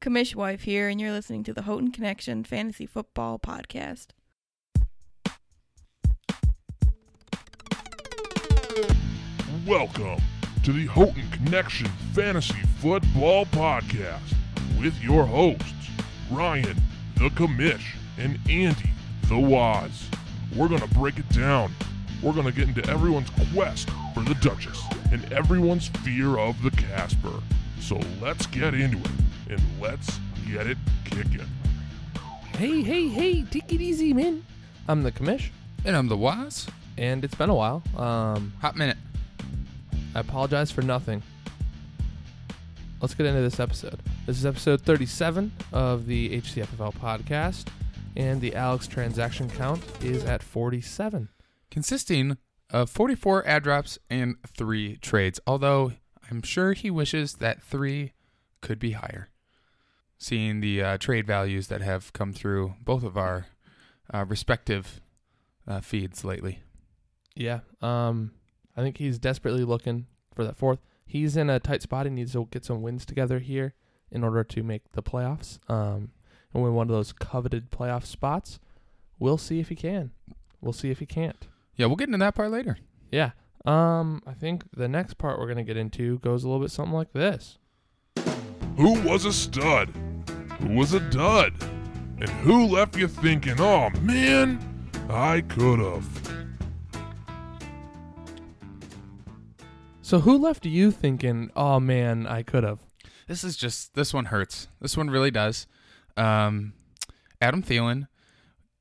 Commish Wife here, and you're listening to the Houghton Connection Fantasy Football Podcast. Welcome to the Houghton Connection Fantasy Football Podcast with your hosts, Ryan, the Commish, and Andy, the Waz. We're going to break it down. We're going to get into everyone's quest for the Duchess and everyone's fear of the Casper. So let's get into it and let's get it kicking. Hey, hey, hey, take it easy, man. I'm the commish, And I'm the Waz. and it's been a while. Um, Hot minute. I apologize for nothing. Let's get into this episode. This is episode 37 of the HCFFL podcast, and the Alex transaction count is at 47. Consisting of 44 ad drops and three trades, although I'm sure he wishes that three could be higher. Seeing the uh, trade values that have come through both of our uh, respective uh, feeds lately. Yeah. Um, I think he's desperately looking for that fourth. He's in a tight spot. He needs to get some wins together here in order to make the playoffs. Um, and win one of those coveted playoff spots. We'll see if he can. We'll see if he can't. Yeah, we'll get into that part later. Yeah. Um, I think the next part we're gonna get into goes a little bit something like this. Who was a stud? Who was a dud? And who left you thinking, oh man, I could have? So who left you thinking, oh man, I could have? This is just this one hurts. This one really does. Um, Adam Thielen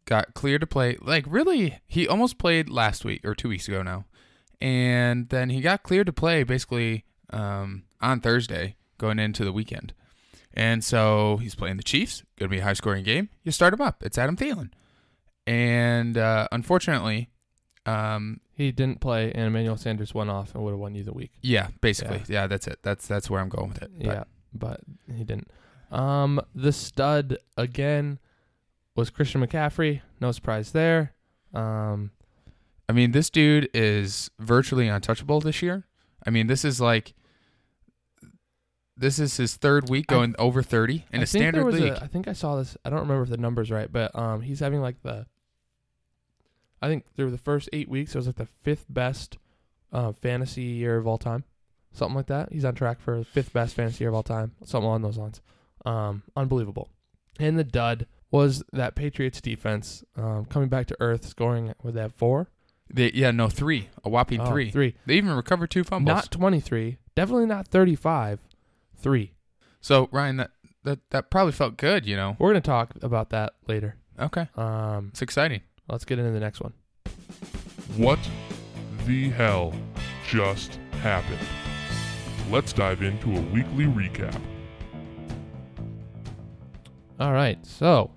got cleared to play. Like really, he almost played last week or two weeks ago now, and then he got cleared to play basically um, on Thursday going into the weekend. And so he's playing the Chiefs. Going to be a high scoring game. You start him up. It's Adam Thielen, and uh, unfortunately, um, He didn't play, and Emmanuel Sanders went off and would have won you the week. yeah, basically, yeah. that's it. That's that's where I'm going with it. But yeah, but he didn't. Um, the stud again was Christian McCaffrey. No surprise there. Um, I mean, this dude is virtually untouchable this year. I mean, this is like this is his third week I- going over 30 in I a standard league. A, I think I saw this. I don't remember if the numbers right, but um, he's having like the. I think through the first eight weeks, it was like the fifth best uh, fantasy year of all time, something like that. He's on track for fifth best fantasy year of all time, something along those lines. Um, unbelievable. And the dud was that Patriots defense um, coming back to earth, scoring with that four, They, yeah, no, three, a whopping Oh, three. three, They even recovered two fumbles. not twenty three, definitely not thirty five, three. so Ryan, that, that that probably felt good, you know. We're gonna talk about that later. Okay, Um, it's exciting. let's get into the next one. What the hell just happened? Let's dive into a weekly recap. All right, so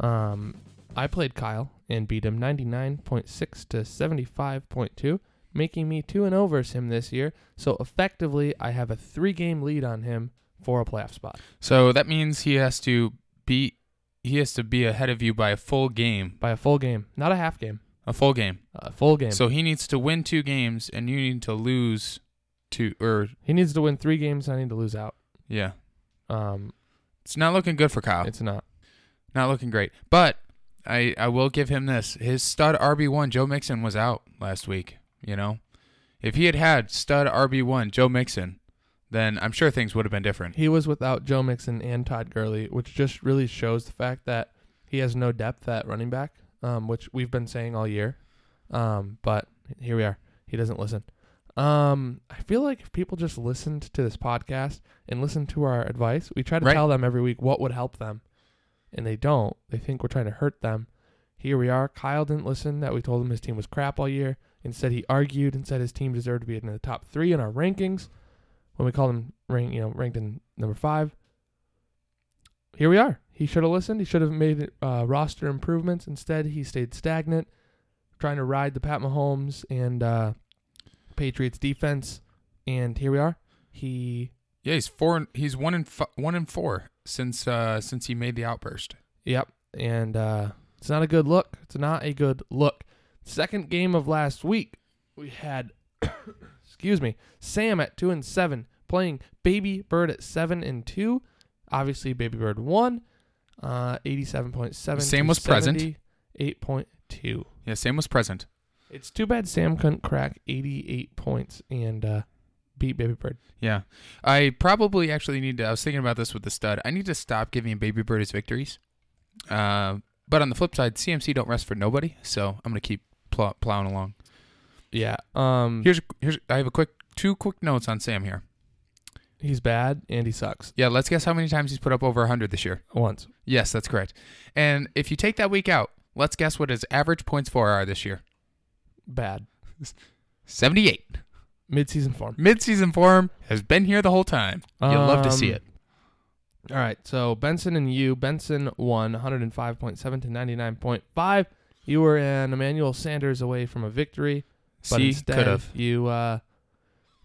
um, I played Kyle and beat him 99.6 to 75.2, making me 2 and over him this year. So effectively, I have a three game lead on him for a playoff spot So that means he has to beat. He has to be ahead of you by a full game. by a full game, not a half game, A full game. a full game. So he needs to win two games, and you need to lose two. Or he needs to win three games. And I need to lose out. yeah, Um, it's not looking good for Kyle. it's not. Not looking great. But I I will give him this. His stud RB1 Joe Mixon was out last week, you know. If he had had stud RB1 Joe Mixon, then I'm sure things would have been different. He was without Joe Mixon and Todd Gurley, which just really shows the fact that he has no depth at running back, um, which we've been saying all year. Um, but here we are. He doesn't listen. Um, I feel like if people just listened to this podcast and listened to our advice, we try to Right. tell them every week what would help them, and they don't. They think we're trying to hurt them. Here we are. Kyle didn't listen. That we told him his team was crap all year. Instead, he argued and said his team deserved to be in the top three in our rankings when we called him rank, you know, ranked in number five. Here we are. He should have listened. He should have made uh, roster improvements. Instead, he stayed stagnant, trying to ride the Pat Mahomes and uh, Patriots defense. And here we are. He, Yeah, he's four. He's one in f- one and four since uh since he made the outburst. yep. And uh, it's not a good look. It's not a good look. Second game of last week, we had, excuse me, Sam at two and seven playing Baby Bird at seven and two. Obviously, Baby Bird won. Uh, 87.7. Sam to was present. 78.2. Yeah, Sam was present. It's too bad Sam couldn't crack 88 points and uh, beat Baby Bird. Yeah. I probably actually need to. I was thinking about this with the stud. I need to stop giving Baby Bird his victories. Uh, but on the flip side, CMC don't rest for nobody, so I'm going to keep plow- plowing along. Yeah. Um, Here's here's I have a quick two quick notes on Sam here. he's bad and he sucks. Yeah, let's guess how many times he's put up over 100 this year. Once. Yes, that's correct. And if you take that week out, let's guess what his average points for are this year. Bad. 78. Midseason form. Midseason form has been here the whole time. You'll love to see Um, it. All right, so Benson and you, Benson won 105.7 to 99.5. You were an Emmanuel Sanders away from a victory, but See, instead could have. you uh,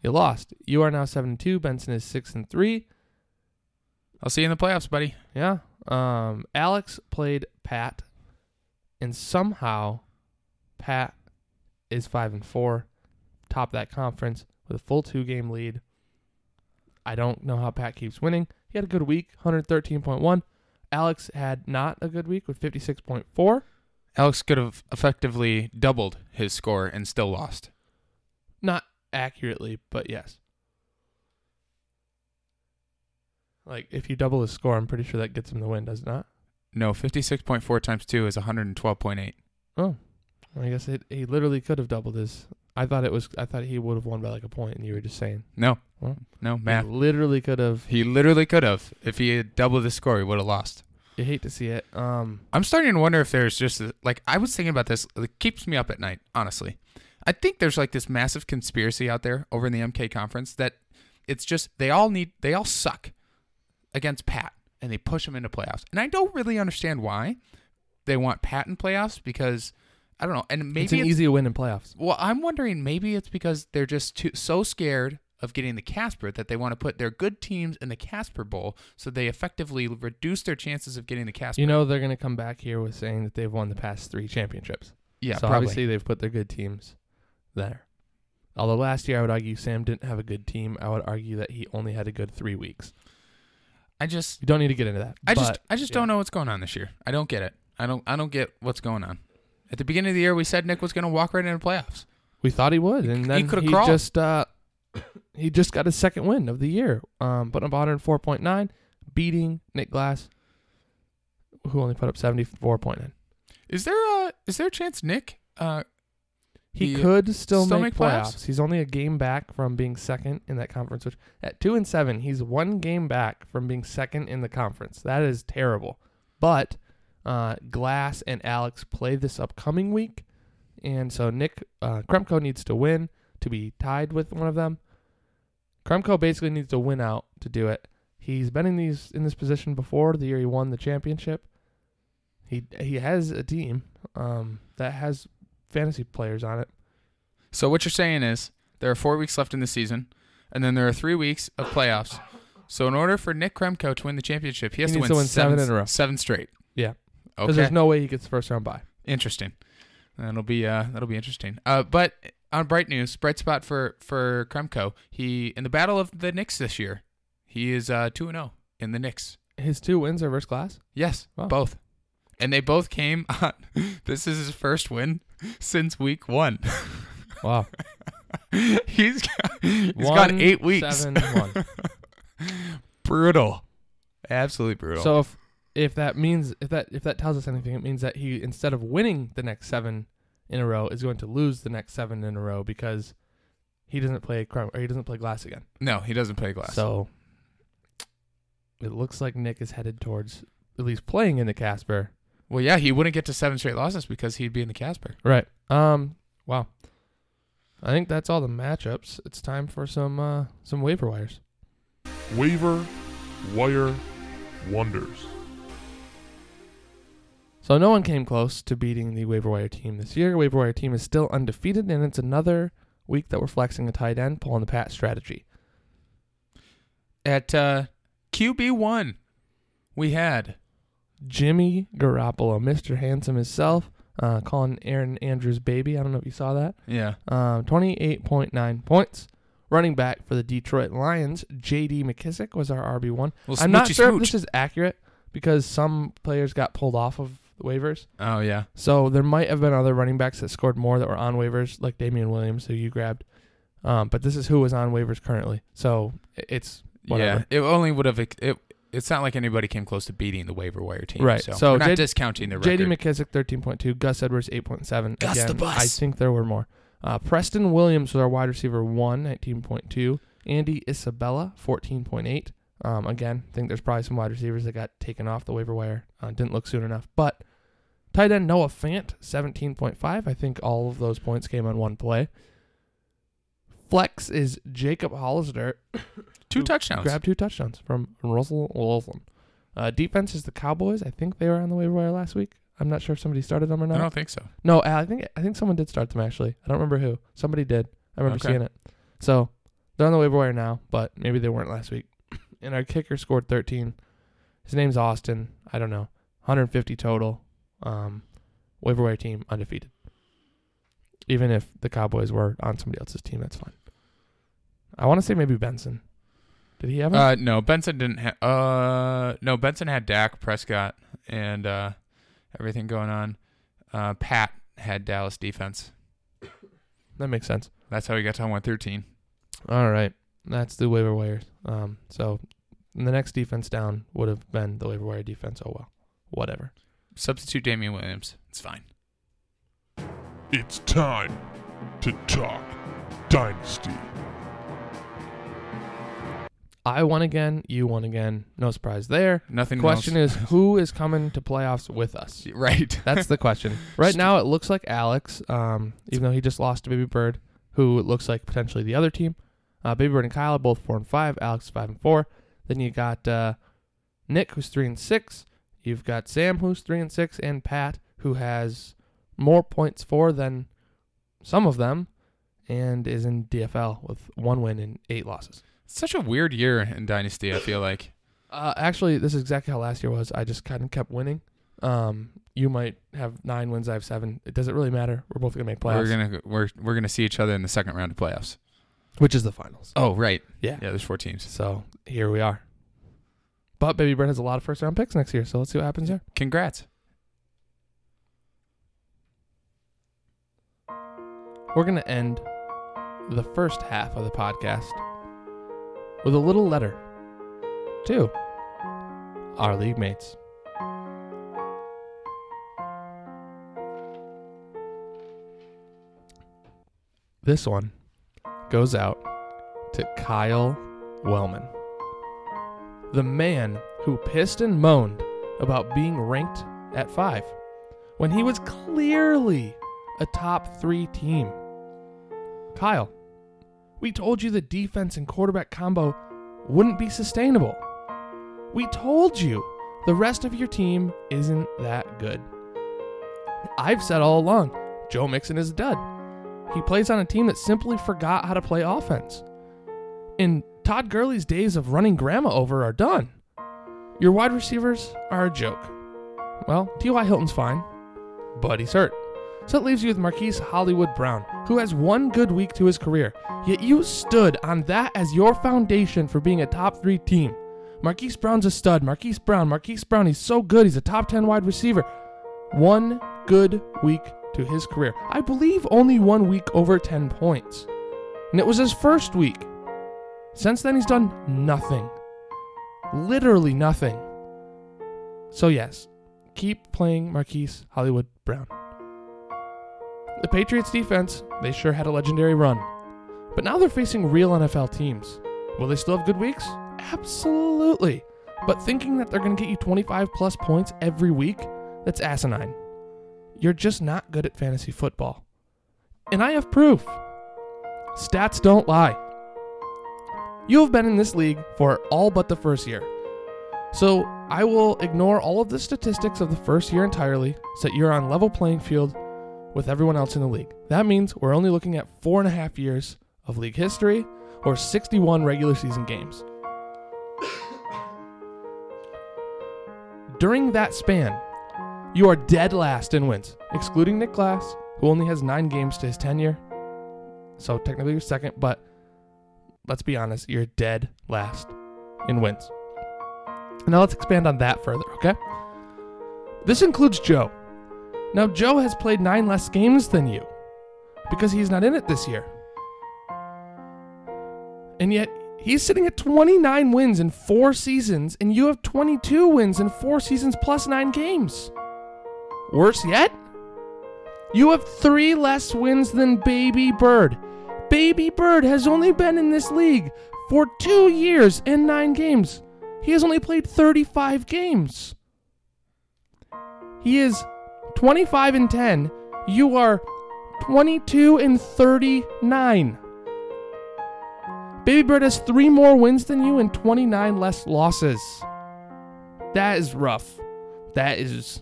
you lost. You are now seven and two. Benson is six and three. I'll see you in the playoffs, buddy. Yeah. Um, Alex played Pat, and somehow Pat is five and four, top that conference with a full two game lead. I don't know how Pat keeps winning. He had a good week, 113.1. Alex had not a good week with 56.4. Alex could have effectively doubled his score and still lost. Not accurately, but yes. Like if you double his score, I'm pretty sure that gets him the win, does it not? No, 56.4 times 2 is 112.8. Oh, I guess it, he literally could have doubled his. I thought it was. I thought he would have won by like a point, and you were just saying. No. Well, no, math. He literally could have. He literally could have. If he had doubled his score, he would have lost. You hate to see it. Um, I'm starting to wonder if there's just a, like I was thinking about this. It keeps me up at night, honestly. I think there's like this massive conspiracy out there over in the MK conference that it's just they all need they all suck against Pat and they push him into playoffs. And I don't really understand why they want Pat in playoffs because I don't know. And maybe it's an easy win in playoffs. Well, I'm wondering maybe it's because they're just too so scared of getting the Casper that they want to put their good teams in the Casper Bowl so they effectively reduce their chances of getting the Casper. You know they're gonna come back here with saying that they've won the past three championships. yeah, so probably. obviously they've put their good teams there. Although last year I would argue Sam didn't have a good team. I would argue that he only had a good three weeks. I just You don't need to get into that. I just I just yeah. don't know what's going on this year. I don't get it. I don't I don't get what's going on. At the beginning of the year, we said Nick was going to walk right into playoffs. We thought he would, and he then coulda he just uh, he just got his second win of the year, um, putting up 104.9, beating Nick Glass, who only put up 74.9. Is there a is there a chance Nick? Uh, He He could still, still make, make playoffs? playoffs. He's only a game back from being second in that conference. Which at two and seven, he's one game back from being second in the conference. That is terrible. But uh, Glass and Alex play this upcoming week, and so Nick uh, Kremko needs to win to be tied with one of them. Kremko basically needs to win out to do it. He's been in these in this position before. The year he won the championship, he he has a team um, that has fantasy players on it. so what you're saying is there are four weeks left in the season, and then there are three weeks of playoffs. So in order for Nick Kremko to win the championship, he has He to win, to win seven in a row. Seven straight. Yeah. Okay. Because there's no way he gets first round by. Interesting. That'll be uh that'll be interesting. Uh, but on bright news, bright spot for for Kremko. He in the battle of the Knicks this year, he is uh two and zero in the Knicks. His two wins are versus Glass. Yes, Wow. both, and they both came on. This is his first win since week one. Wow. he's got, he's One, got eight weeks. Seven, one. brutal, absolutely brutal. so if if that means if that if that tells us anything, it means that he instead of winning the next seven in a row is going to lose the next seven in a row because he doesn't play Crumb or he doesn't play Glass again. no, he doesn't play glass. So it looks like Nick is headed towards at least playing in the Casper. well, yeah, he wouldn't get to seven straight losses because he'd be in the Casper. Right. Um. Wow. I think that's all the matchups. It's time for some uh some waiver wires. Waiver Wire Wonders. So no one came close to beating the waiver wire team this year. Waiver wire team is still undefeated, and it's another week that we're flexing a tight end, pulling the pat strategy. At uh, QB one, we had Jimmy Garoppolo, Mr. Handsome himself, uh, calling Erin Andrews baby. I don't know if you saw that. yeah. Um, 28.9 points. Running back for the Detroit Lions, J.D. McKissic was our RB one. Well, I'm not sure if this is accurate because some players got pulled off of the waivers. Oh yeah. So there might have been other running backs that scored more that were on waivers, like Damien Williams, who you grabbed. Um, but this is who is on waivers currently. So it's Whatever. Yeah. It only would have. It. It's not like anybody came close to beating the waiver wire team. Right. So, So we're not J- discounting the J.D. record. McKissic 13.2, Gus Edwards 8.7. Gus Again, the bus. I think there were more. Uh, Preston Williams was our wide receiver one, 19.2. Andy Isabella 14.8. Um, again, I think there's probably some wide receivers that got taken off the waiver wire. Uh, didn't look soon enough. But tight end Noah Fant 17.5. I think all of those points came on one play. Flex is Jacob Hollister Two touchdowns. Grab two touchdowns from Russell Wilson. Uh, defense is the Cowboys. I think they were on the waiver wire last week. I'm not sure if somebody started them or not. I don't think so. No, I think I think someone did start them actually. I don't remember who. Somebody did. I remember Okay. seeing it. So they're on the waiver wire now, but maybe they weren't last week. and our kicker scored 13. His name's Austin. I don't know. 150 total. Um, waiver wire team undefeated. Even if the Cowboys were on somebody else's team, that's fine. I want to say maybe Benson. Did he have him? Uh, no, Benson didn't have. Uh, no, Benson had Dak Prescott and uh, everything going on. Uh, Pat had Dallas defense. that makes sense. That's how he got to 113. All right, that's the waiver wires. Um, so the next defense down would have been the waiver wire defense. Oh well, whatever. Substitute Damien Williams. It's fine. It's time to talk Dynasty. I won again. You won again. No surprise there. Nothing. Question else. is, who is coming to playoffs with us? right. That's the question. Right now, it looks like Alex, um, even though he just lost to Baby Bird, who it looks like potentially the other team. Uh, Baby Bird and Kyle are both four and five. Alex is five and four. Then you got uh, Nick, who's three and six. You've got Sam, who's three and six, and Pat, who has more points for than some of them, and is in DFL with one win and eight losses. It's Such a weird year in Dynasty. I feel like. Uh, actually, this is exactly how last year was. I just kind of kept winning. Um, you might have nine wins. I have seven. It doesn't really matter. We're both gonna make playoffs, We're gonna we're we're gonna see each other in the second round of playoffs. which is the finals. Oh right. Yeah. Yeah. There's four teams. So here we are. But Baby Bird has a lot of first round picks next year, so let's see what happens there. Congrats. We're gonna end the first half of the podcast with a little letter to our league mates. This one goes out to Kyle Wellman, the man who pissed and moaned about being ranked at five when he was clearly a top three team. Kyle, we told you the defense and quarterback combo wouldn't be sustainable. We told you the rest of your team isn't that good. I've said all along Joe Mixon is a dud. He plays on a team that simply forgot how to play offense. And Todd Gurley's days of running grandma over are done. Your wide receivers are a joke. Well, T.Y. Hilton's fine, but he's hurt. So it leaves you with Marquise Hollywood Brown, who has one good week to his career. Yet you stood on that as your foundation for being a top three team. Marquise Brown's a stud. Marquise Brown, Marquise Brown, he's so good. He's a top 10 wide receiver. One good week to his career. I believe only one week over 10 points. And it was his first week. Since then, he's done nothing. Literally nothing. So, yes, keep playing Marquise Hollywood Brown. The Patriots defense, they sure had a legendary run. But now they're facing real NFL teams. Will they still have good weeks? Absolutely. But thinking that they're going to get you 25 plus points every week, that's asinine. You're just not good at fantasy football. And I have proof. Stats don't lie. You have been in this league for all but the first year. So I will ignore all of the statistics of the first year entirely so that you're on level playing field with everyone else in the league. That means we're only looking at four and a half years of league history or 61 regular season games. During that span, you are dead last in wins, excluding Nick Glass, who only has nine games to his tenure. So technically you're second, but let's be honest, you're dead last in wins. Now let's expand on that further, okay? This includes Joe. Now, Joe has played nine less games than you because he's not in it this year. And yet, he's sitting at 29 wins in four seasons, and you have 22 wins in four seasons plus nine games. Worse yet, you have three less wins than Baby Bird. Baby Bird has only been in this league for two years and nine games. He has only played 35 games. He is 25 and 10. You are 22 and 39. Baby Bird has three more wins than you and 29 less losses. That is rough. That is.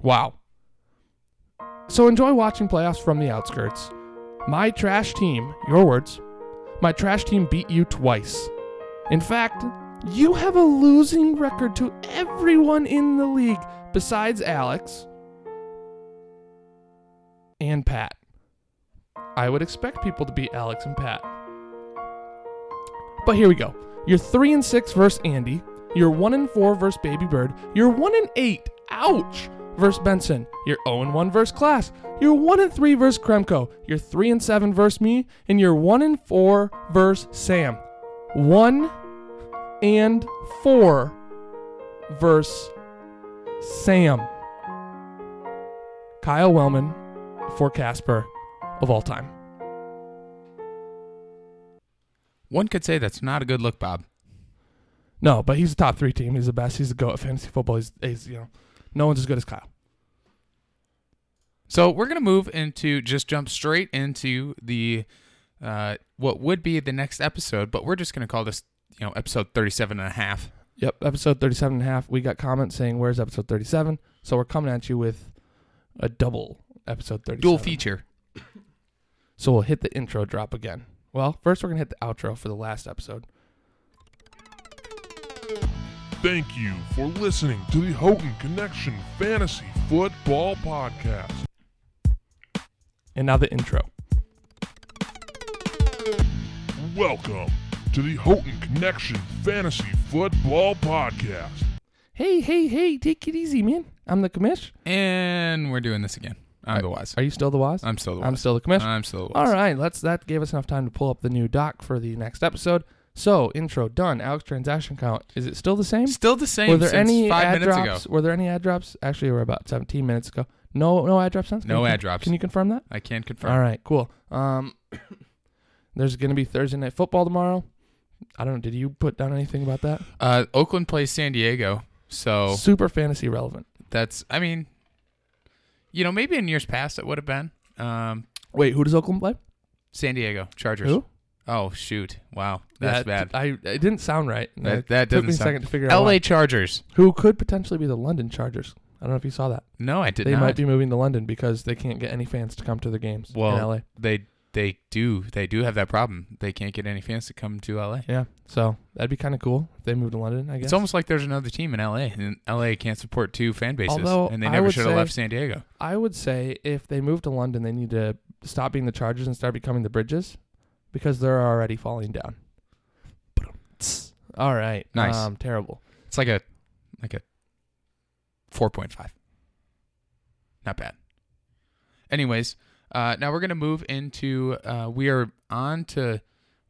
Wow. So enjoy watching playoffs from the outskirts. My trash team, your words, my trash team beat you twice. In fact, you have a losing record to everyone in the league besides Alex and Pat. I would expect people to beat Alex and Pat. But here we go. You're 3 and 6 versus Andy. You're 1 and 4 versus Baby Bird. You're 1 and 8. Ouch! Versus Benson. You're 0 and 1 versus Glass. You're 1 and 3 versus Kremko. You're 3 and 7 versus me. And you're 1 and 4 versus Sam. 1 and 4 versus Sam. Kyle Wellman for Casper of all time. One could say that's not a good look, Bob. No, but he's a top three team. He's the best. He's the goat at fantasy football. He's, he's you know, no one's as good as Kyle. So we're gonna move into just jump straight into the uh, what would be the next episode, but we're just gonna call this you know episode 37 and a half. Yep, episode 37 and a half. We got comments saying, where's episode 37? So we're coming at you with a double episode 37. Dual feature. So we'll hit the intro drop again. Well, first we're going to hit the outro for the last episode. Thank you for listening to the Houghton Connection Fantasy Football Podcast. And now the intro. Welcome to the Houghton Connection Fantasy Football Podcast. Hey, hey, hey, take it easy, man. I'm the commish. And we're doing this again. I'm the wise. Are you still the Waz? I'm still the wise. I'm still the commish. I'm still the wise. All right, let's. That gave us enough time to pull up the new doc for the next episode. So intro done. Alex transaction count is it still the same? Still the same Were there since any five ad minutes drops? ago. Were there any ad drops? Actually, we're about 17 minutes ago. No, no ad drops. Since? No ad drops. Can you confirm that? I can confirm. All right, cool. Um, there's gonna be Thursday night football tomorrow. I don't know. Did you put down anything about that? Uh, Oakland plays San Diego, so Super fantasy relevant. that's. I mean, you know, maybe in years past it would have been. Um, Wait, who does Oakland play? San Diego Chargers. Who? Oh shoot! Wow, that's That- bad. I it didn't sound right. That- that took doesn't me a sound- second to figure out L.A. why. Chargers. who could potentially be the London Chargers. I don't know if you saw that. No, I did they not. might be moving to London because they can't get any fans to come to their games in Well, LA. They they do they do have that problem. They can't get any fans to come to L.A. Yeah, so that'd be kind of cool if they moved to London. I guess It's almost like there's another team in L.A. and L.A. can't support two fan bases, Although, and they never should have left San Diego. I would say if they move to London, they need to stop being the Chargers and start becoming the Bridges because they're already falling down. All right, Nice. Um, terrible. It's like a like a four point five. Not bad. Anyways, uh, now we're gonna move into uh, we are on to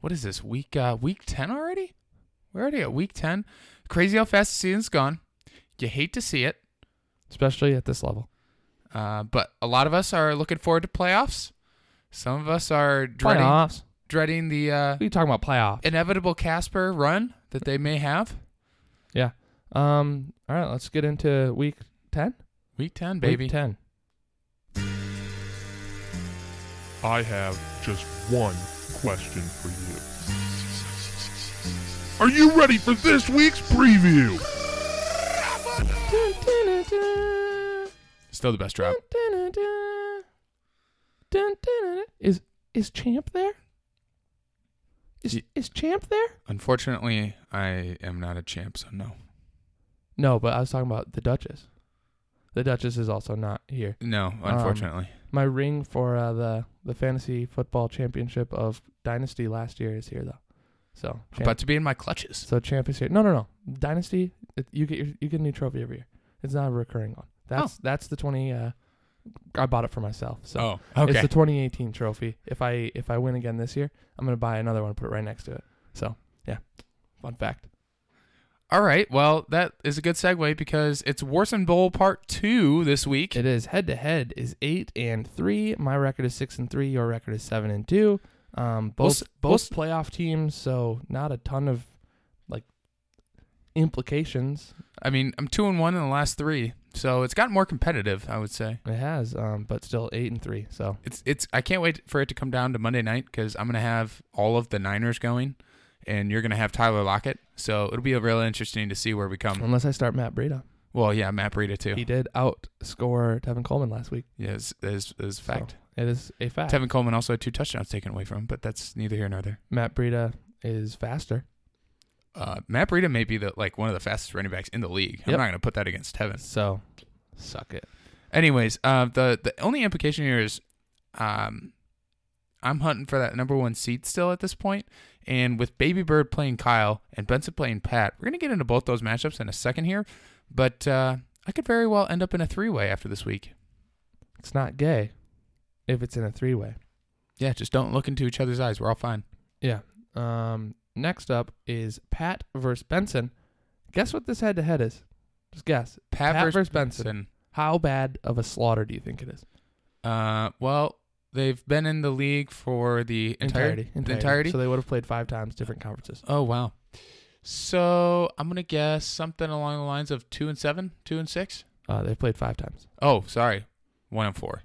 what is this week uh, week ten already? We're already at week ten. Crazy how fast the season's gone. You hate to see it, especially at this level. uh, but a lot of us are looking forward to playoffs. Some of us are dreading Playoffs. dreading the uh, What are you talking about? Playoffs. inevitable Casper run that they may have. Yeah. Um. All right, let's get into week ten. Week ten, baby. Week ten. I have just one question for you. Are you ready for this week's preview? Still the best drop. Is is Champ there? Is Ye- is Champ there? Unfortunately, I am not a champ, so no. No, but I was talking about the Duchess. The Duchess is also not here. No, unfortunately. My ring for uh, the the fantasy football championship of Dynasty last year is here though. So champ- About to be in my clutches. so Champ is here. No, no, no. Dynasty. It, you get your, you get a new trophy every year. It's not a recurring one. That's that's the twenty. Uh, I bought it for myself. So oh, it's the 2018 trophy. If I if I win again this year, I'm gonna buy another one, and put it right next to it. So yeah, fun fact. All right. Well, that is a good segue because it's Warson Bowl Part Two this week. It is head to head is eight and three. My record is six and three. Your record is seven and two. Um, both We'll s- we'll both playoff teams, so not a ton of like implications. I mean, I'm two and one in the last three, so it's gotten more competitive. I would say It has, um, but still eight and three. So it's it's. I can't wait for it to come down to Monday night because I'm gonna have all of the Niners going, and you're gonna have Tyler Lockett. So it'll be real interesting to see where we come. unless I start Matt Breida, Well, yeah, Matt Breida too. he did outscore Tevin Coleman last week. Yes, is is So fact. it is a fact. Tevin Coleman also had two touchdowns taken away from him, but that's neither here nor there. Matt Breida is faster. Uh, Matt Breida may be the like one of the fastest running backs in the league. I'm not going to put that against Tevin. So suck it. Anyways, uh, the the only implication here is, um, I'm hunting for that number one seed still at this point. and with Baby Bird playing Kyle and Benson playing Pat, we're gonna get into both those matchups in a second here, but uh, I could very well end up in a three way after this week. It's not gay if it's in a three way. Yeah, just don't look into each other's eyes. We're all fine. Yeah. Um. Next up is Pat versus Benson. Guess what this head to head is? Just guess. Pat, Pat versus versus Benson. How bad of a slaughter do you think it is? Uh, well, they've been in the league for the entirety. The entirety. So they would have played five times different conferences. Oh wow. So I'm gonna guess something along the lines of two and seven, two and six. Uh, they've played five times. Oh, sorry, one and four.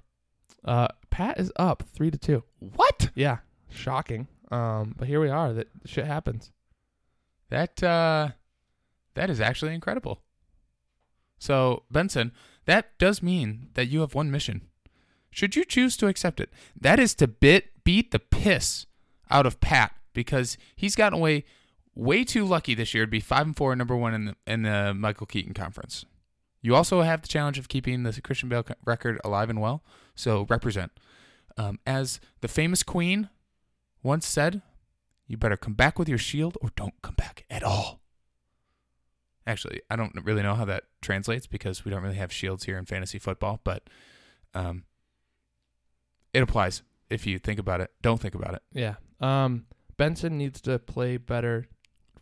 Uh, Pat is up three to two. What? Yeah, shocking. Um, but here we are. That shit happens. That uh, that is actually incredible. So Benson, that does mean that you have one mission. Should you choose to accept it, that is to bit beat the piss out of Pat because he's gotten away way too lucky this year to be five and four, number one in the in the Michael Keaton Conference. You also have the challenge of keeping the Christian Bale record alive and well. So represent. Um, as the famous Queen once said, "You better come back with your shield, or don't come back at all." Actually, I don't really know how that translates because we don't really have shields here in fantasy football, but um, it applies if you think about it. Don't think about it. Yeah. Um, Benson needs to play better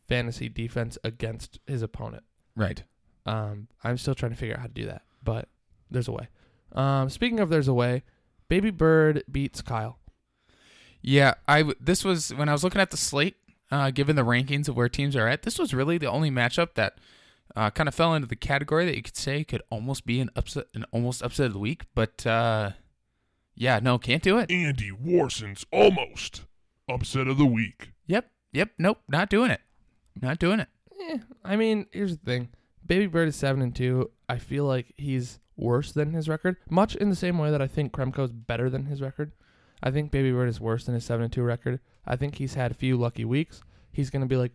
fantasy defense against his opponent. Right. Um, I'm still trying to figure out how to do that, but there's a way. Um, speaking of there's a way, Baby Bird beats Kyle. Yeah, I w- this was when I was looking at the slate, uh, given the rankings of where teams are at. This was really the only matchup that uh, kind of fell into the category that you could say could almost be an upset, an almost upset of the week. But uh, yeah, no, can't do it. Andy Warson's almost upset of the week. Yep, yep, nope, not doing it, not doing it. Eh, I mean, here's the thing. Baby Bird is seven and two. I feel like he's worse than his record, much in the same way that I think Kremko's better than his record. I think Baby Bird is worse than his seven and two record. I think he's had a few lucky weeks. He's gonna be like,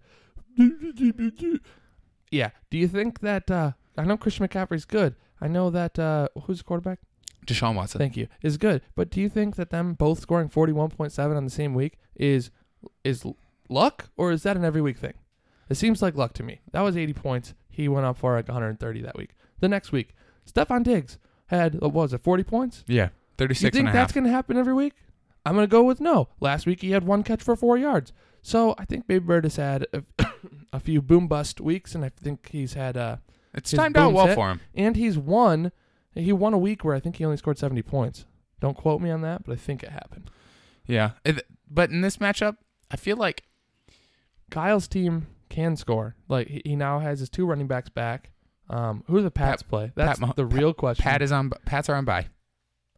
yeah. Do you think that? Uh, I know Christian McCaffrey's good. I know that uh, who's the quarterback? Deshaun Watson. Thank you. Is good. But do you think that them both scoring forty one point seven on the same week is is luck or is that an every week thing? It seems like luck to me. That was eighty points. He went up for like one hundred and thirty that week. The next week, Stefon Diggs had what was it forty points? yeah, thirty six. You think and a half. that's gonna happen every week? I'm gonna go with no. Last week he had one catch for four yards. So I think Baby Bird has had a, a few boom bust weeks, and I think he's had uh It's timed out well hit. for him. and he's won. He won a week where I think he only scored 70 points. Don't quote me on that, but I think it happened. Yeah, It- but in this matchup, I feel like Kyle's team can score. Like he, he now has his two running backs back. Um, who do the Pats play? That's Mah- the real question. Pat is on. Pats are on bye.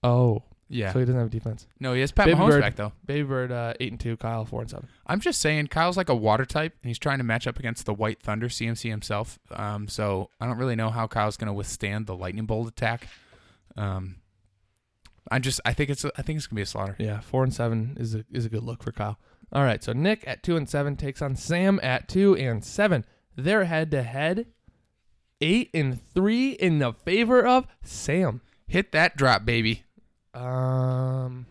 oh, Yeah. so he doesn't have defense. no, he has Pat Baby Mahomes Bird. back though. Baby Bird uh, eight and two. Kyle four and seven. I'm just saying, Kyle's like a water type, and he's trying to match up against the White Thunder CMC himself. Um, so I don't really know how Kyle's going to withstand the lightning bolt attack. Um, I just, I think it's, I think it's gonna be a slaughter. Yeah, four and seven is a is a good look for Kyle. All right, so Nick at two and seven takes on Sam at two and seven. They're head to head, eight and three in the favor of Sam. Hit that drop, baby. Um,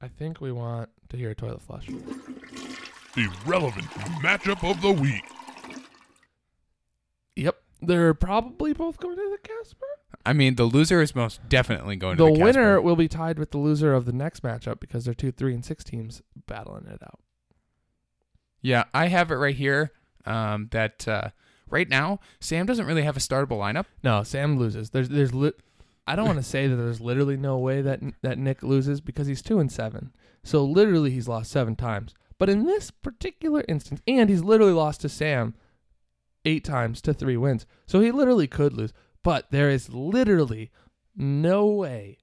I think we want to hear a toilet flush. irrelevant matchup of the week. Yep. They're probably both going to the Casper. I mean, the loser is most definitely going to The to the winner will be tied with the loser of the next matchup because they're two, three, and six teams battling it out. Yeah, I have it right here. Um, that uh, right now Sam doesn't really have a startable lineup. No, Sam loses. There's there's li- I don't want to say that there's literally no way that that Nick loses because he's two and seven. So literally he's lost seven times. But in this particular instance, and he's literally lost to Sam eight times to three wins. So he literally could lose. But there is literally no way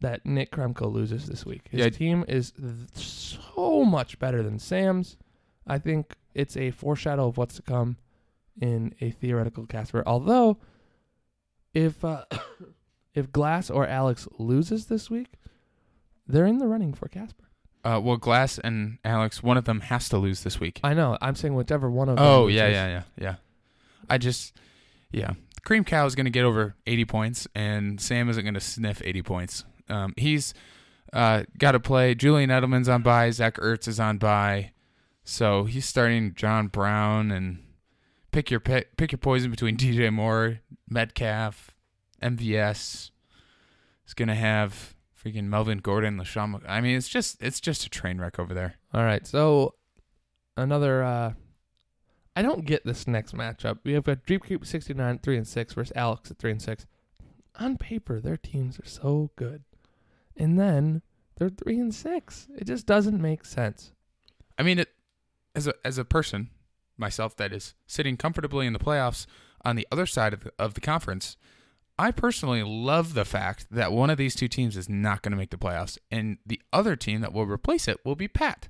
that Nick Kremko loses this week. His Yeah. team is th- so much better than Sam's. I think it's a foreshadow of what's to come in a theoretical Casper. Although, if uh, if Glass or Alex loses this week, they're in the running for Casper. Uh, well, Glass and Alex, one of them has to lose this week. I know. I'm saying whichever one of them. Oh yeah, loses. yeah, yeah, yeah. I just, yeah, Kremko is going to get over 80 points, and Sam isn't going to sniff 80 points. Um, he's uh, got to play. Julian Edelman's on bye. Zach Ertz is on bye, so he's starting John Brown and pick your pick, pick your poison between DJ Moore, Metcalf, MVS. Going to have freaking Melvin Gordon, LeSean. I mean, it's just it's just a train wreck over there. All right. So another. uh I don't get this next matchup. We have got Dream Creep 69 three and six versus Alex at three and six. On paper, their teams are so good, and then they're three and six. It just doesn't make sense. I mean, it as a as a person myself that is sitting comfortably in the playoffs on the other side of the, of the conference. I personally love the fact that one of these two teams is not going to make the playoffs, and the other team that will replace it will be Pat.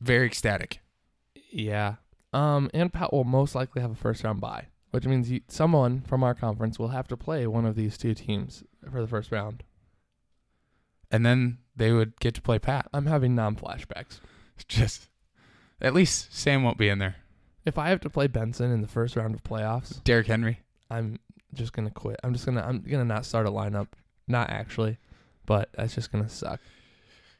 Very ecstatic. Yeah. Um, and Pat will most likely have a first round bye, which means you, someone from our conference will have to play one of these two teams for the first round. And then they would get to play Pat. I'm having non flashbacks. Just at least Sam won't be in there. If I have to play Benson in the first round of playoffs, Derrick Henry. I'm just gonna quit. I'm just gonna I'm gonna not start a lineup. Not actually, but that's just gonna suck.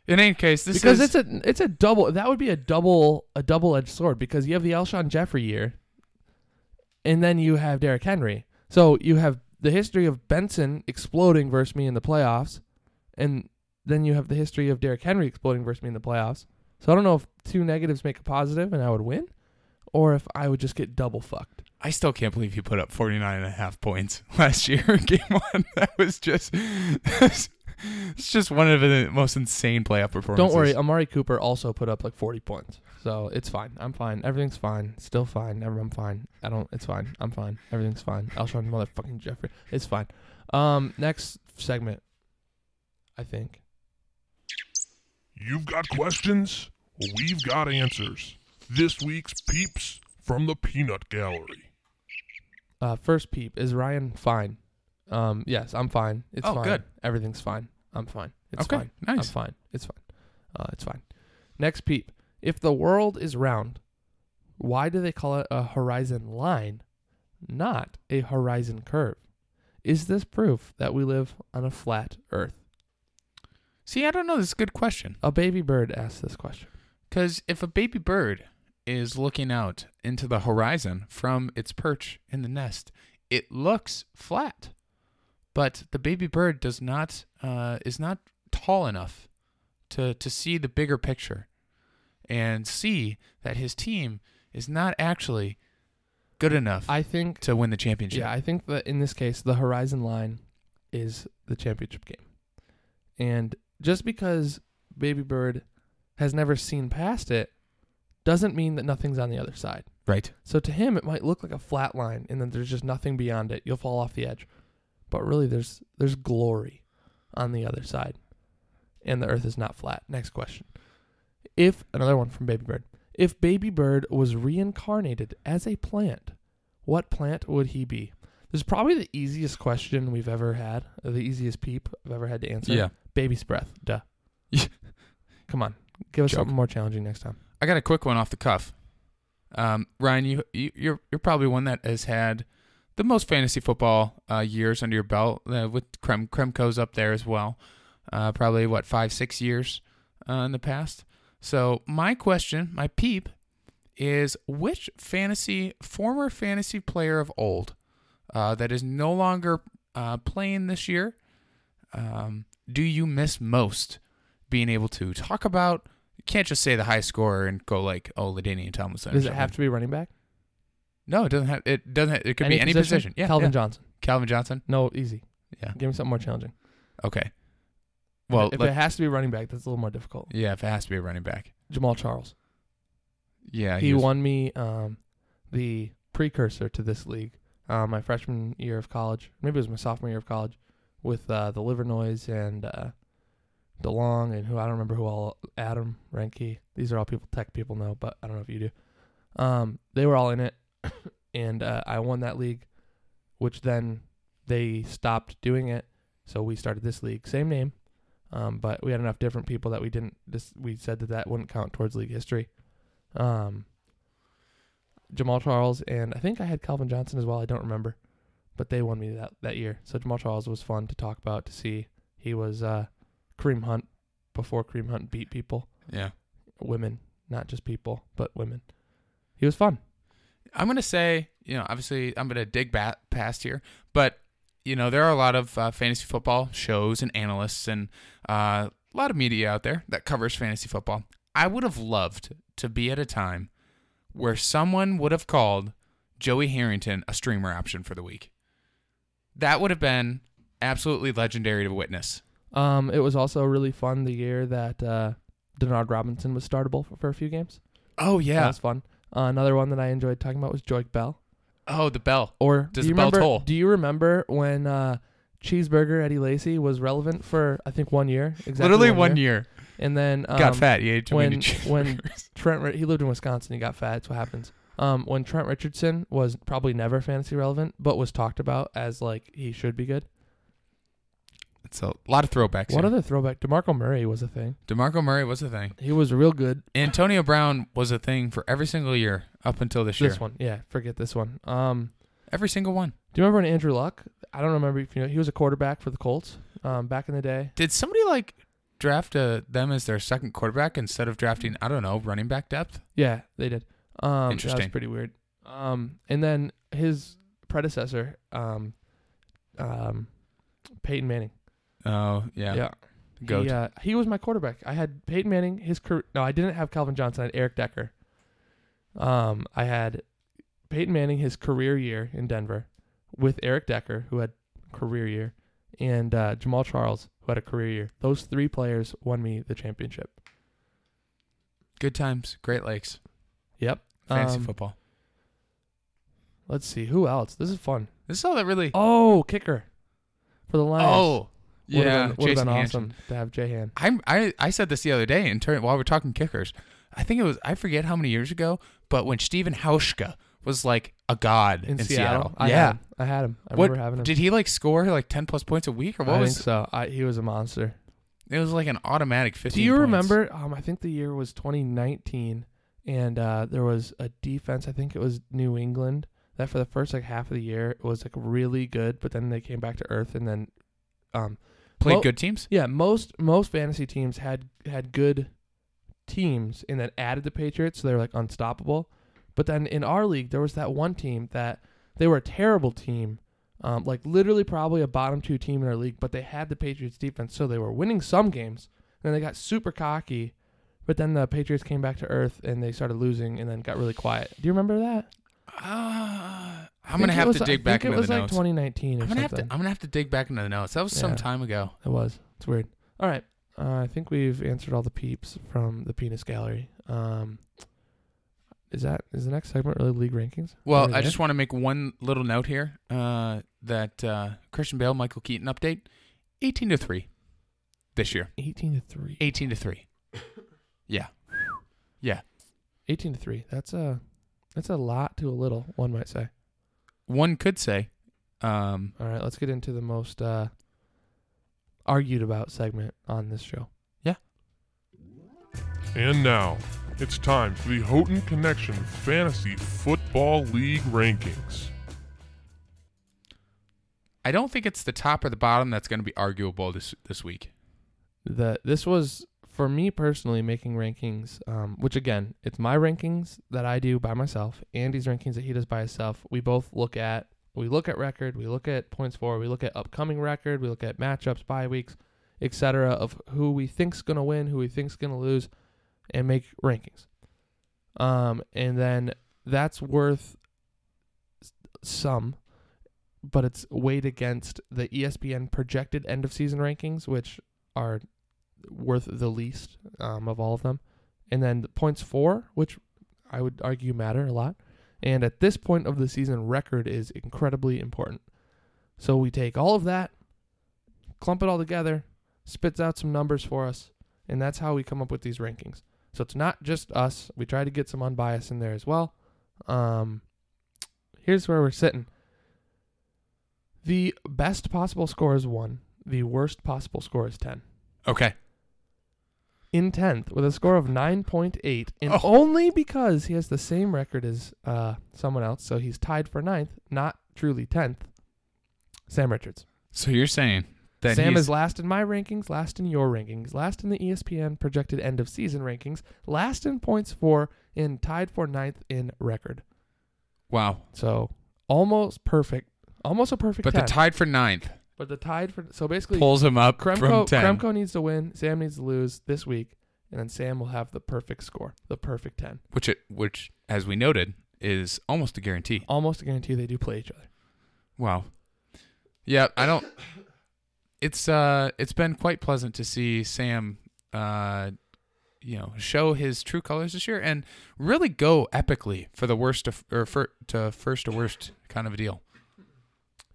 In any case, this because is it's a it's a double. That would be a double a double edged sword because you have the Alshon Jeffery year, and then you have Derrick Henry. So you have the history of Benson exploding versus me in the playoffs, and then you have the history of Derrick Henry exploding versus me in the playoffs. So I don't know if two negatives make a positive and I would win, or if I would just get double fucked. I still can't believe he put up 49 and a half points last year in game one. That was just, it's just one of the most insane playoff performances. Don't worry, Amari Cooper also put up like 40 points. So it's fine. I'm fine. Everything's fine. Still fine. Never I'm fine. I don't it's fine. I'm fine. Everything's fine. Alshon motherfucking Jeffery. It's fine. Um next segment. I think. You've got questions? We've got answers. This week's Peeps from the Peanut Gallery. Uh first peep is Ryan fine. Um yes, I'm fine. It's Oh, fine. good. Everything's fine. I'm fine. It's okay, fine. I'm fine. It's fine. Uh it's fine. Next peep. If the world is round, why do they call it a horizon line, not a horizon curve? Is this proof that we live on a flat earth? See, I don't know. This is a good question. A baby bird asked this question. Because if a baby bird is looking out into the horizon from its perch in the nest, it looks flat. But the baby bird does not uh, is not tall enough to to see the bigger picture and see that his team is not actually good enough I think to win the championship. Yeah, I think that in this case, the horizon line is the championship game. And just because Baby Bird has never seen past it doesn't mean that nothing's on the other side. Right. So to him, it might look like a flat line and then there's just nothing beyond it. You'll fall off the edge. But really, there's there's glory on the other side. And the earth is not flat. Next question. If, another one from Baby Bird, if Baby Bird was reincarnated as a plant, what plant would he be? This is probably the easiest question we've ever had, the easiest peep I've ever had to answer. Yeah. Baby's breath. Duh. Come on. Give us Joke. something more challenging next time. I got a quick one off the cuff. Um, Ryan, you, you you're you're probably one that has had the most fantasy football uh, years under your belt. Uh, with Krem Kremko's up there as well. Uh, probably what five six years uh, in the past. So my question, my peep, is which fantasy former fantasy player of old uh, that is no longer uh, playing this year um, do you miss most being able to talk about? You can't just say the high scorer and go like, oh, LaDainian Tomlinson. Does it have to be running back? No, it doesn't have. It doesn't. Have, it could be any position. Yeah, Calvin yeah. Johnson. Calvin Johnson. No, easy. Yeah. Give me something more challenging. Okay. Well, if let- it has to be running back, that's a little more difficult. yeah, if it has to be a running back. Jamaal Charles. Yeah, he was- won me um, the precursor to this league uh, my freshman year of college. Maybe it was my sophomore year of college with uh, the Liver Noise and uh, DeLong and who I don't remember who all Adam Renke. These are all people tech people know, but I don't know if you do. Um, they were all in it, and uh, I won that league, which then they stopped doing it, so we started this league, same name, um, but we had enough different people that we didn't. Just we said that that wouldn't count towards league history. Um, Jamaal Charles and I think I had Calvin Johnson as well. I don't remember, but they won me that that year. So Jamaal Charles was fun to talk about to see. He was uh, Kareem Hunt before Kareem Hunt beat people, Yeah. women, not just people, but women. He was fun. I'm gonna say, you know, obviously I'm gonna dig back past here, but you know, there are a lot of uh, fantasy football shows and analysts and uh, a lot of media out there that covers fantasy football. I would have loved to be at a time where someone would have called Joey Harrington a streamer option for the week. That would have been absolutely legendary to witness. Um, it was also really fun the year that uh, Denard Robinson was startable for, for a few games. Oh yeah, that was fun. Uh, another one that I enjoyed talking about was Joique Bell. Oh, the bell. Or Does do you the bell remember? toll? Do you remember when uh, Cheeseburger Eddie Lacy was relevant for I think one year? Exactly Literally one year. And then um, Got fat. You ate too many when- when- cheeseburgers. Trent Ri- he lived in Wisconsin. He got fat. That's what happens. Um, when Trent Richardson was probably never fantasy relevant, but was talked about as like he should be good. It's a lot of throwbacks. What here. other throwback? DeMarco Murray was a thing. DeMarco Murray was a thing. He was real good. Antonio Brown was a thing for every single year up until this year. This one, yeah. Forget this one. Um, Every single one. do you remember when Andrew Luck? I don't remember if you know. He was a quarterback for the Colts. Um, back in the day. Did somebody like draft uh them as their second quarterback instead of drafting I don't know running back depth? Yeah, they did. Um, That was Interesting. pretty weird. Um, and then his predecessor, um, um, Peyton Manning. Oh yeah, Yeah. goat. He, uh, he was my quarterback. I had Peyton Manning. His career. No, I didn't have Calvin Johnson. I had Eric Decker. Um, I had Peyton Manning his career year in Denver with Eric Decker, who had career year, and uh, Jamaal Charles, who had a career year. Those three players won me the championship. Good times, Great Lakes, Yep. fantasy Um, football. Let's see who else. This is fun. This is all that really. Oh, kicker for the Lions. Oh, Yeah, been, would've Jason been Hansen. awesome to have Jay Han. I'm, I I said this the other day in turn while we're talking kickers. I think it was I forget how many years ago, but when Steven Hauschka was like a god in, in, Seattle. I yeah. had him. I had him. I What remember having him. did he like score like ten plus points a week or what I was? think so. I, he was a monster. It was like an automatic fifteen. Do you points. remember? Um, I think the year was 2019, and uh, there was a defense. I think it was New England that for the first like half of the year it was like really good, but then they came back to earth, and then, um, Played Well- good teams. yeah, most most fantasy teams had had good teams, and then added the Patriots, so they were like unstoppable. But then in our league, there was that one team that they were a terrible team. Um, like literally probably a bottom two team in our league, but they had the Patriots defense, so they were winning some games. And Then they got super cocky, but then the Patriots came back to earth and they started losing, and then got really quiet. Do you remember that? Uh, I'm gonna have was- to I dig back think into it was the like notes. 2019 or I'm gonna have something. to. I'm gonna have to dig back into the notes. That was some Yeah. time ago. It was. It's weird. All right. Uh, I think we've answered all the peeps from the penis gallery. Um, is that is the next segment really league rankings? Well, I just want to make one little note here. Uh, that uh, Christian Bale, Michael Keaton update, 18 to three, this year. 18 to three. 18 to three. Yeah. Yeah. 18 to three. That's a that's a lot to a little. One might say. One could say. Um, All right. Let's get into the most uh, argued about segment on this show. Yeah. And now, it's time for the Houghton Connection Fantasy Football League rankings. I don't think it's the top or the bottom that's going to be arguable this this week. The this was for me personally, making rankings, um, which again, it's my rankings that I do by myself. Andy's rankings that he does by himself. We both look at we look at record, we look at points for, we look at upcoming record, we look at matchups, bye weeks, etc. Of who we think's gonna win, who we think's gonna lose, and make rankings. Um, and then that's worth some, but it's weighed against the ESPN projected end of season rankings, which are worth the least um, of all of them. And then the points for, which I would argue matter a lot. And at this point of the season, record is incredibly important. So we take all of that, clump it all together, spits out some numbers for us, and that's how we come up with these rankings. So it's not just us. We try to get some unbiased in there as well. Um, here's where we're sitting. The best possible score is one. The worst possible score is ten. Okay. In tenth with a score of nine point eight, and Oh. only because he has the same record as uh, someone else, so he's tied for ninth, not truly tenth. Sam Richards. So you're saying that Sam is last in my rankings, last in your rankings, last in the ESPN projected end of season rankings, last in points for, and tied for ninth in record. wow. So almost perfect, almost a perfect. But 10. the tied for ninth but the tide for so basically pulls him up from Kremko, ten. Kremko needs to win. Sam needs to lose this week, and then Sam will have the perfect score, the perfect ten. which it which as we noted is almost a guarantee. Almost a guarantee they do play each other. Wow. Yeah, I don't. It's uh, it's been quite pleasant to see Sam, uh, you know, show his true colors this year and really go epically for the worst to, or for to first to worst kind of a deal.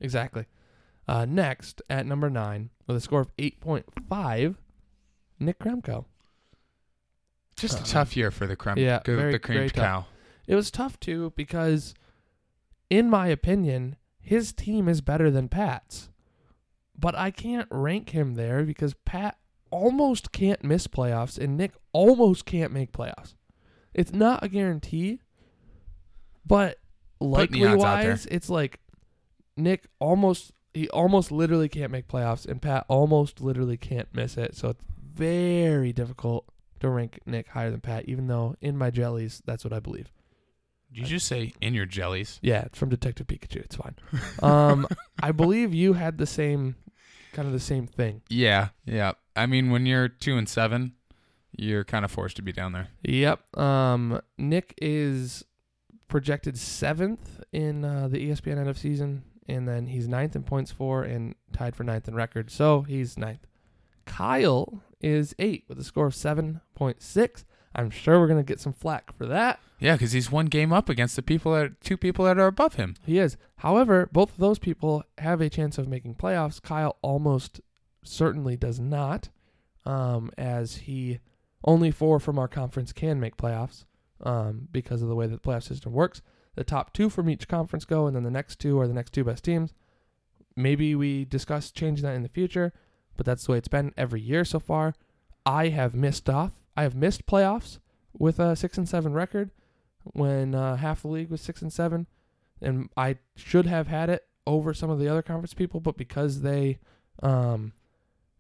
Exactly. Uh, next at number nine with a score of eight point five, Nick Kremko. Just a Uh, tough year for the creme, yeah, the, very- the cream very tough. cow. It was tough too because, in my opinion, his team is better than Pat's. But I can't rank him there because Pat almost can't miss playoffs and Nick almost can't make playoffs. It's not a guarantee, but Putting likely odds out there. wise, it's like Nick almost he almost literally can't make playoffs and Pat almost literally can't miss it. So it's very difficult to rank Nick higher than Pat, even though in my jellies that's what I believe. Did you just say in your jellies? Yeah, it's from Detective Pikachu. It's fine. Um, I believe you had the same, kind of the same thing. Yeah, yeah. I mean, when you're two and seven, you're kind of forced to be down there. Yep. Um, Nick is projected seventh in uh, the ESPN end of season, and then he's ninth in points for and tied for ninth in record. So he's ninth. Kyle is eight with a score of seven point six. I'm sure we're gonna get some flack for that. Yeah, because he's one game up against the people that two people that are above him. He is. However, both of those people have a chance of making playoffs. Kyle almost certainly does not, um, as he only four from our conference can make playoffs um, because of the way that the playoff system works. The top two from each conference go, and then the next two are the next two best teams. Maybe we discuss changing that in the future, but that's the way it's been every year so far. I have missed off. I have missed playoffs with a six and seven record when uh, half the league was six and seven and I should have had it over some of the other conference people, but because they um,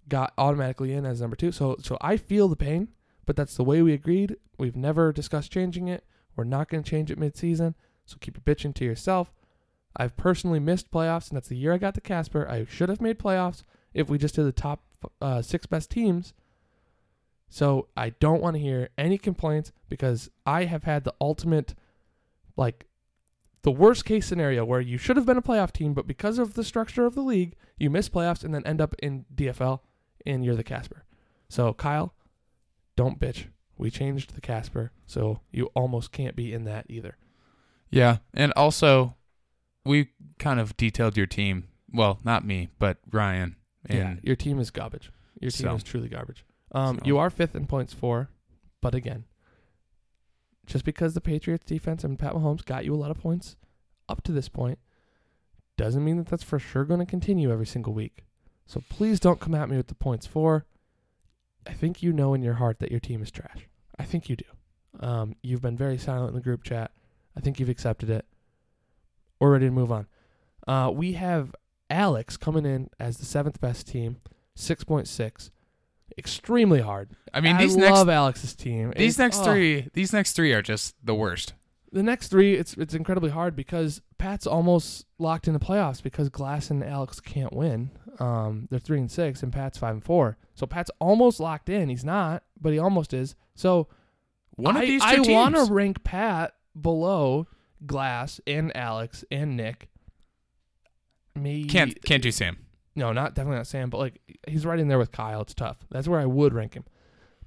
got automatically in as number two, so so I feel the pain, but that's the way we agreed. We've never discussed changing it. We're not going to change it mid-season, so keep your bitching to yourself. I've personally missed playoffs, and that's the year I got to Casper. I should have made playoffs if we just did the top uh, six best teams. So I don't want to hear any complaints because I have had the ultimate, like, the worst case scenario where you should have been a playoff team, but because of the structure of the league, you miss playoffs and then end up in DFL and you're the Casper. So, Kyle, don't bitch. We changed the Casper, so you almost can't be in that either. Yeah, and also we kind of detailed your team. Well, not me, but Ryan. And yeah, your team is garbage. Your team So- is truly garbage. Um, So- You are fifth in points for, but again, just because the Patriots defense and Pat Mahomes got you a lot of points up to this point, doesn't mean that that's for sure going to continue every single week. So please don't come at me with the points for. I think you know in your heart that your team is trash. I think you do. Um, you've been very silent in the group chat. I think you've accepted it. We're ready to move on. Uh, we have Alex coming in as the seventh best team, 6.6. extremely hard. I mean, these next love Alex's team. these It's- next oh. three these next three are just the worst. the next three, it's it's incredibly hard because Pat's almost locked in the playoffs because Glass and Alex can't win. Um, they're three and six, and Pat's five and four. So Pat's almost locked in. He's not, but he almost is. So One I, of these two I want to rank Pat below Glass and Alex and Nick. Me can't can't do Sam. no, not definitely not Sam, but like he's right in there with Kyle. It's tough. That's where I would rank him.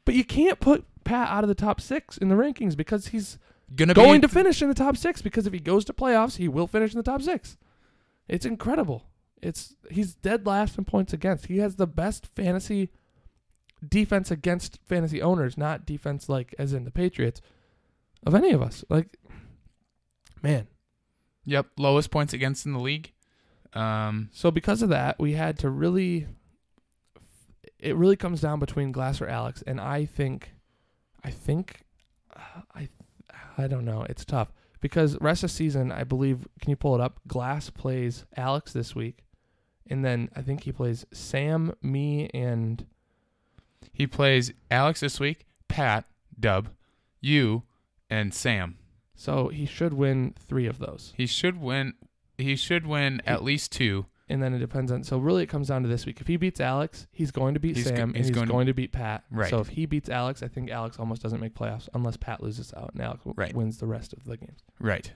But you can't put Pat out of the top six in the rankings because he's Gonna going be to finish in the top six because if he goes to playoffs, he will finish in the top six. It's incredible. It's he's dead last in points against. He has the best fantasy defense against fantasy owners, not defense like as in the Patriots of any of us. Like, man. Yep, lowest points against in the league. Um, So because of that, we had to really. It really comes down between Glass or Alex, and I think, I think, uh, I, I don't know. It's tough because rest of season, I believe. Can you pull it up? Glass plays Alex this week, and then I think he plays Sam, me, and he plays Alex this week, Pat, Dub, you, and Sam. so he should win three of those. He should win. He should win at least two. and then it depends on. So really, it comes down to this week. If he beats Alex, he's going to beat He's go- Sam, and he's he's going going, to- to, beat Pat. Right. So if he beats Alex, I think Alex almost doesn't make playoffs unless Pat loses out and Alex Right. wins the rest of the games. Right.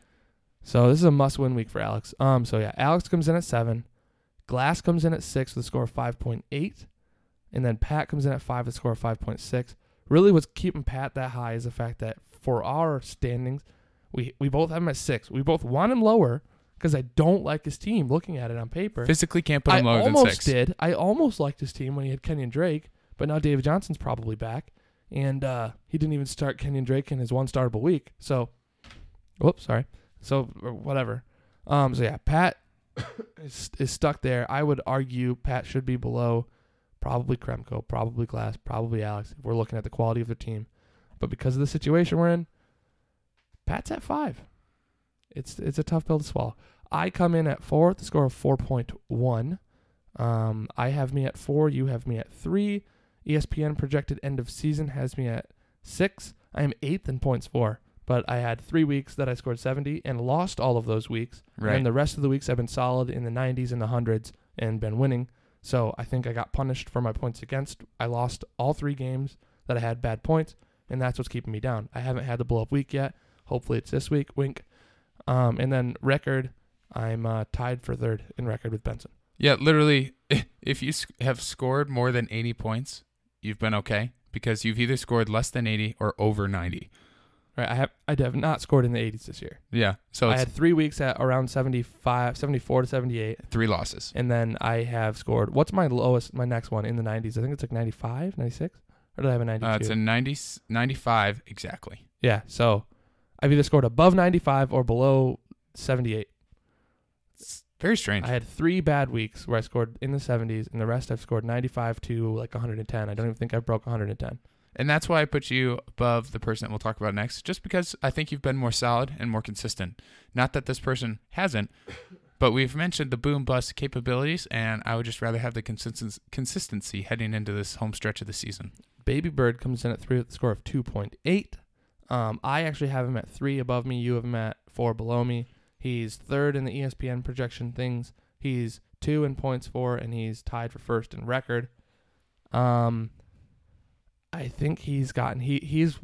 So this is a must-win week for Alex. Um. So yeah, Alex comes in at seven, Glass comes in at six with a score of five point eight, and then Pat comes in at five with a score of five point six. Really, what's keeping Pat that high is the fact that for our standings, we we both have him at six. We both want him lower because I don't like his team. Looking at it on paper, Physically can't put I him lower than almost six. did. I almost liked his team when he had Kenyon Drake, but now David Johnson's probably back, and uh, he didn't even start Kenyon Drake in his one startable week. So, whoops, sorry. So whatever. Um. So yeah, Pat is is stuck there. I would argue Pat should be below, probably Kremko, probably Glass, probably Alex. If we're looking at the quality of the team, but because of the situation we're in, Pat's at five. It's it's a tough pill to swallow. I come in at four with the score of four point one. Um, I have me at four. You have me at three. ESPN projected end of season has me at six. I am eighth in points for, but I had three weeks that I scored 70 and lost all of those weeks. Right. And the rest of the weeks I've been solid in the 90s and the hundreds and been winning. So I think I got punished for my points against. I lost all three games that I had bad points, and that's what's keeping me down. I haven't had the blow up week yet. Hopefully it's this week. Wink. Um, and then record, I'm uh, tied for third in record with Benson. Yeah, literally, if you have scored more than 80 points, you've been okay because you've either scored less than 80 or over 90. Right, I have I have not scored in the 80s this year. Yeah, so I had three weeks at around 75, 74 to 78, three losses. and then I have scored. What's my lowest? My next one in the 90s? I think it's like 95, 96, or I have a 92? Uh, it's a 90, 95 exactly. yeah, so I've either scored above 95 or below 78. It's very strange. I had three bad weeks where I scored in the 70s, and the rest I've scored 95 to like 110. I don't even think I broke 110. and that's why I put you above the person that we'll talk about next, just because I think you've been more solid and more consistent. Not that this person hasn't, but we've mentioned the boom bust capabilities, and I would just rather have the consistency heading into this home stretch of the season. Baby Bird comes in at three with a score of 2.8. Um, I actually have him at three above me. You have him at four below me. He's third in the ESPN projection things. He's two in points for, and he's tied for first in record. Um, I think he's gotten he he's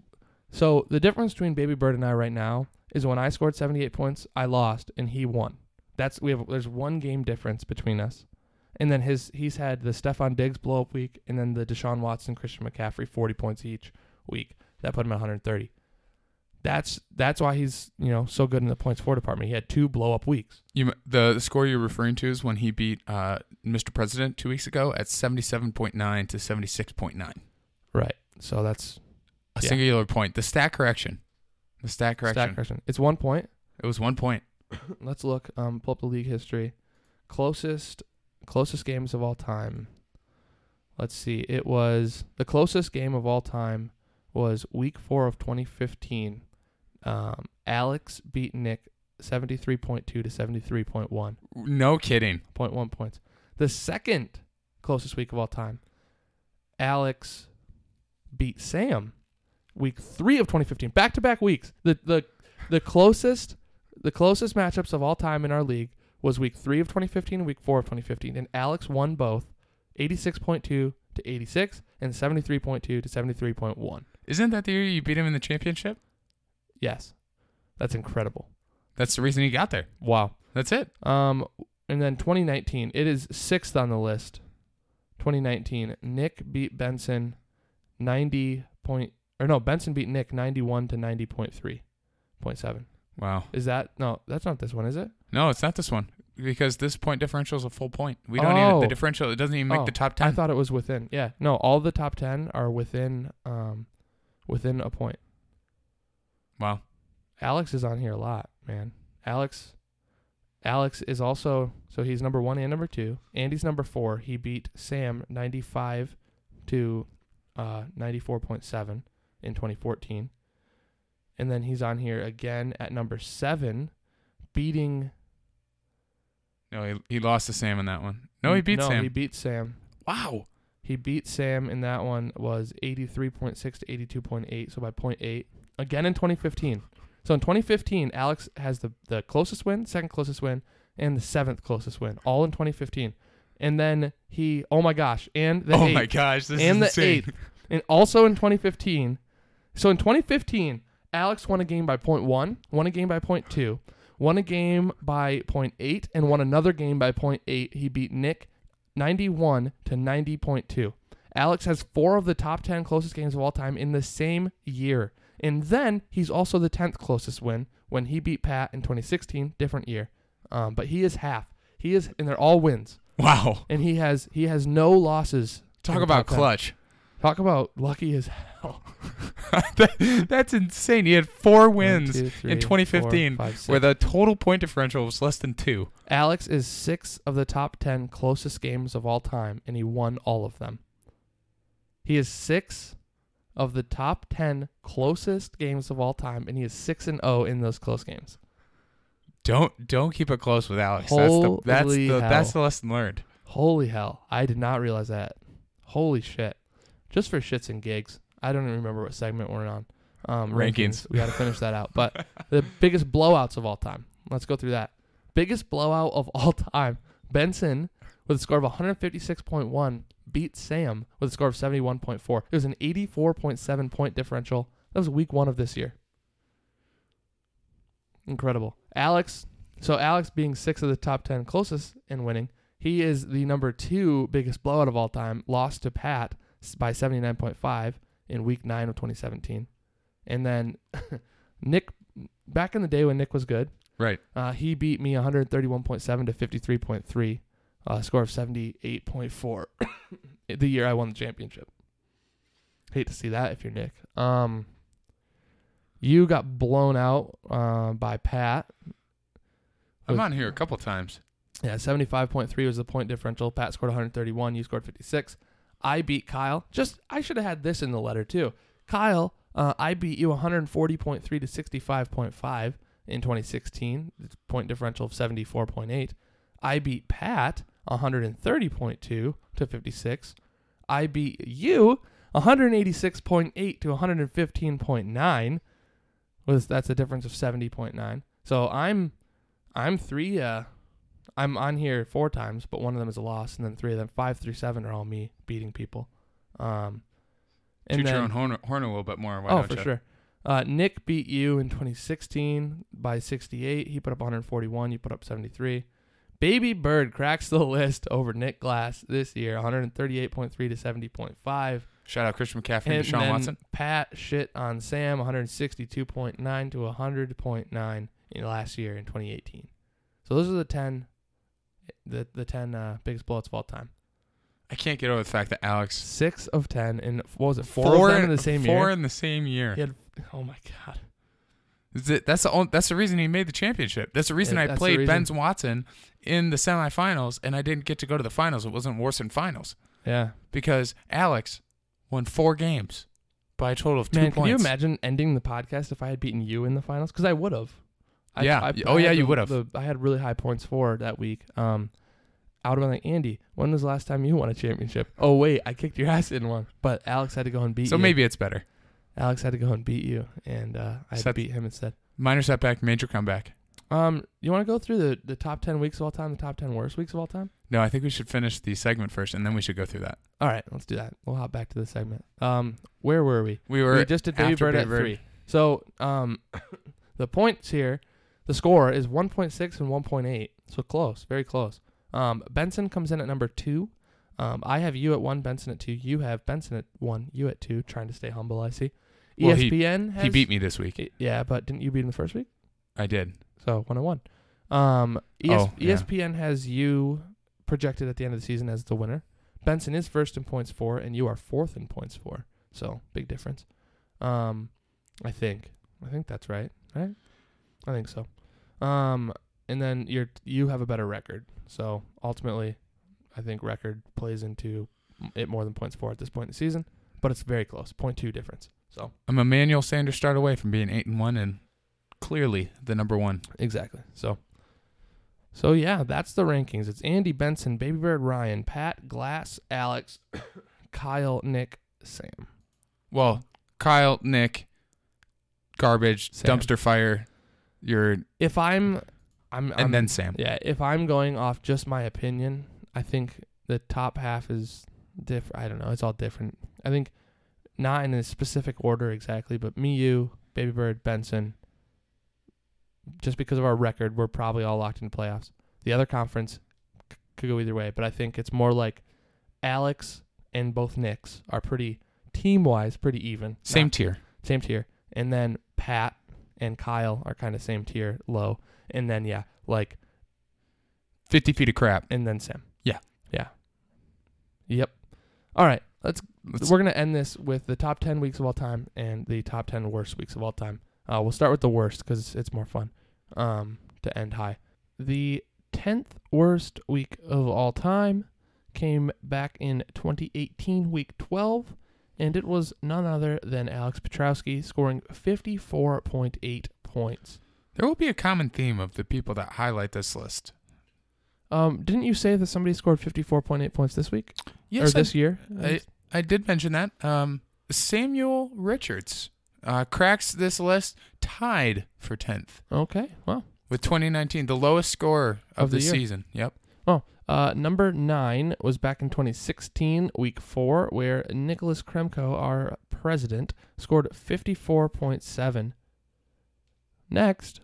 so the difference between Baby Bird and I right now is when I scored 78 points, I lost and he won. That's we have there's one game difference between us. And then his he's had the Stefon Diggs blow up week and then the Deshaun Watson, Christian McCaffrey 40 points each week. That put him at 130. That's that's why he's, you know, so good in the points for department. He had two blow up weeks. You, the, score you're referring to is when he beat uh, Mr. President two weeks ago at 77.9 to 76.9. Right. So that's A Yeah. singular point. The stat correction. The stat correction. stat correction. It's one point. It was one point. Let's look. Um, pull up the league history. Closest, closest games of all time. Let's see. It was the closest game of all time was Week Four of 2015. Um, Alex beat Nick 73.2 to 73.1. No kidding. 0.1 points. The second closest week of all time. Alex beat Sam week three of 2015, back to back weeks. The the the closest the closest matchups of all time in our league was week three of 2015 and week four of 2015, and Alex won both, 86.2 to 86 and 73.2 to 73.1. Isn't that the year you beat him in the championship? Yes, that's incredible. That's the reason he got there. Wow. That's it. Um, and then 2019, it is sixth on the list. 2019, Nick beat Benson 90 point, or no, Benson beat Nick 91 to 90.3, point seven. Wow. Is that no? That's not this one, is it? No, it's not this one because this point differential is a full point. We don't even Oh. the differential. It doesn't even make Oh, the top ten. I thought it was within. Yeah, no, all the top 10 are within, um, within a point. wow. Alex is on here a lot, man. Alex, Alex is also so he's number one and number two. Andy's number four. He beat Sam 95 to uh, 94.7 in 2014, and then he's on here again at number seven, beating. No, he, he lost to Sam in that one. No, he beat Sam. no, Sam. he beat Sam. wow. He beat Sam in that one was 83.6 to 82.8, so by 0.8. Again in 2015. So in 2015, Alex has the, the closest win, second closest win, and the seventh closest win, all in 2015. And then he, oh my gosh, and the oh eighth, my gosh, this and is the insane. eighth, and also in 2015. So in 2015, Alex won a game by 0.1, won a game by 0.2, won a game by 0.8, and won another game by 0.8. He beat Nick 91 to 90.2. Alex has four of the top 10 closest games of all time in the same year. And then he's also the 10th closest win when he beat Pat in 2016, different year. Um, but he is half. He is, and they're all wins. Wow. And he has he has no losses. Talk about top 10. clutch. Talk about lucky as hell. That- that's insane. He had four wins two, three, in 2015 four, five, six. where the total point differential was less than two. Alex is six of the top 10 closest games of all time, and he won all of them. He is six of the top 10 closest games of all time, and he is 6 and 0 in those close games. Don't don't keep it close with Alex. That's the that's the that's the lesson learned. Holy hell. I did not realize that. Holy shit. Just for shits and gigs. I don't even remember what segment we're on. Um, Rankings. We got to finish that out. But the biggest blowouts of all time. Let's go through that. Biggest blowout of all time. Benson, with a score of 156.1, beat Sam with a score of 71.4. It was an 84.7 point differential. That was week one of this year. Incredible. Alex, so Alex being six of the top 10 closest in winning, he is the number two biggest blowout of all time, lost to Pat by 79.5 in week nine of 2017. And then Nick, back in the day when Nick was good, Right. uh, he beat me 131.7 to 53.3, uh, score of 78.4 the year I won the championship. Hate to see that if you're Nick. Um, you got blown out uh, by Pat. I'm on here a couple times. Yeah, 75.3 was the point differential. Pat scored 131. You scored 56. I beat Kyle. Just, I should have had this in the letter too. Kyle, uh, I beat you 140.3 to 65.5 in 2016. It's point differential of 74.8. I beat Pat 130.2 to 56. I beat you 186.8 to 115.9. Was that's a difference of 70.9. So I'm I'm three uh I'm on here four times, but one of them is a loss, and then three of them, five through seven, are all me beating people. Um, and Toot then, your own horn, horn a little bit more. Why oh, for you? sure. Uh, Nick beat you in 2016 by 68. He put up 141. You put up 73. Baby Bird cracks the list over Nick Glass this year, 138.3 to 70.5. Shout out Christian McCaffrey and And Deshaun Watson. Pat shit on Sam, 162.9 to 100.9 in last year in 2018. So those are the 10, the the 10 uh, biggest blowouts of all time. I can't get over the fact that Alex Six of 10, in what was it? Four, of them in the same four year. in the same year. He had, oh my god. Is it- That's the only, that's the reason he made the championship. That's the reason Yeah, I played reason. Ben's Watson in the semifinals and I didn't get to go to the finals. It wasn't worse than finals Yeah. because Alex won four games by a total of two Man, points. can you imagine ending the podcast if I had beaten you in the finals? Because I would have. I- Yeah. I, Oh, yeah, you would've. I had really high points for that week. Um, I would have been like, Andy, when was the last time you won a championship? Oh wait, I kicked your ass in one, but Alex had to go and beat you. So you. maybe it's better. Alex had to go and beat you, and uh, I had to Set- beat him instead. Minor setback, major comeback. Um, you want to go through the the top ten weeks of all time, the top ten worst weeks of all time? No, I think we should finish the segment first, and then we should go through that. All right, let's do that. We'll hop back to the segment. Um, where were we? We were we just did Baby Bird at Bird. three. So um, the points here, the score is 1.6 and 1.8. So close, very close. Um, Benson comes in at number two. Um, I have you at one, Benson at two. You have Benson at one, you at two. Trying to stay humble, I see. Well, he- ESPN has he beat me this week. Yeah, but didn't you beat him the first week? I did. So one on one. Um, ES- Oh, yeah. ESPN has you projected at the end of the season as the winner. Benson is first in points for, and you are fourth in points for. So big difference. Um, I think. I think that's right. Right. I think so. Um, and then you're you have a better record. So ultimately, I think record plays into it more than points four at this point in the season. But it's very close. Point two difference. So I'm Emmanuel Sanders start away from being eight and one, and clearly the number one. Exactly. So, so yeah, that's the rankings. It's Andy Benson, Baby Bird Ryan, Pat Glass, Alex, Kyle, Nick, Sam. Well, Kyle, Nick, garbage, Sam. dumpster fire. You're If I'm, I'm, and I'm then Sam. yeah. If I'm going off just my opinion, I think the top half is different. I don't know. It's all different. I think not in a specific order exactly, but me, you, Baby Bird, Benson. Just because of our record, we're probably all locked in playoffs. The other conference c- could go either way, but I think it's more like Alex and both Nicks are pretty team wise, pretty even. Same Not- tier. same tier. And then Pat and Kyle are kind of same tier, low. And then yeah, like Fifty feet of crap. and then Sam. Yeah. Yeah. Yep. All right. Let's, Let's- we're gonna end this with the top ten weeks of all time and the top ten worst weeks of all time. Uh, we'll start with the worst because it's more fun. Um, to end high. The tenth worst week of all time came back in 2018, week 12, and it was none other than Alex Petrowski scoring 54.8 points. There will be a common theme of the people that highlight this list. Um, didn't you say that somebody scored 54.8 points this week Yes, or this year? I, I did mention that. Um, Samuel Richards uh, cracks this list, tied for tenth okay. Well, with 2019, the lowest score of, Of the the, season. Yep. Uh, number nine was back in 2016, week four, where Nicholas Kremko, our president, scored 54.7. Next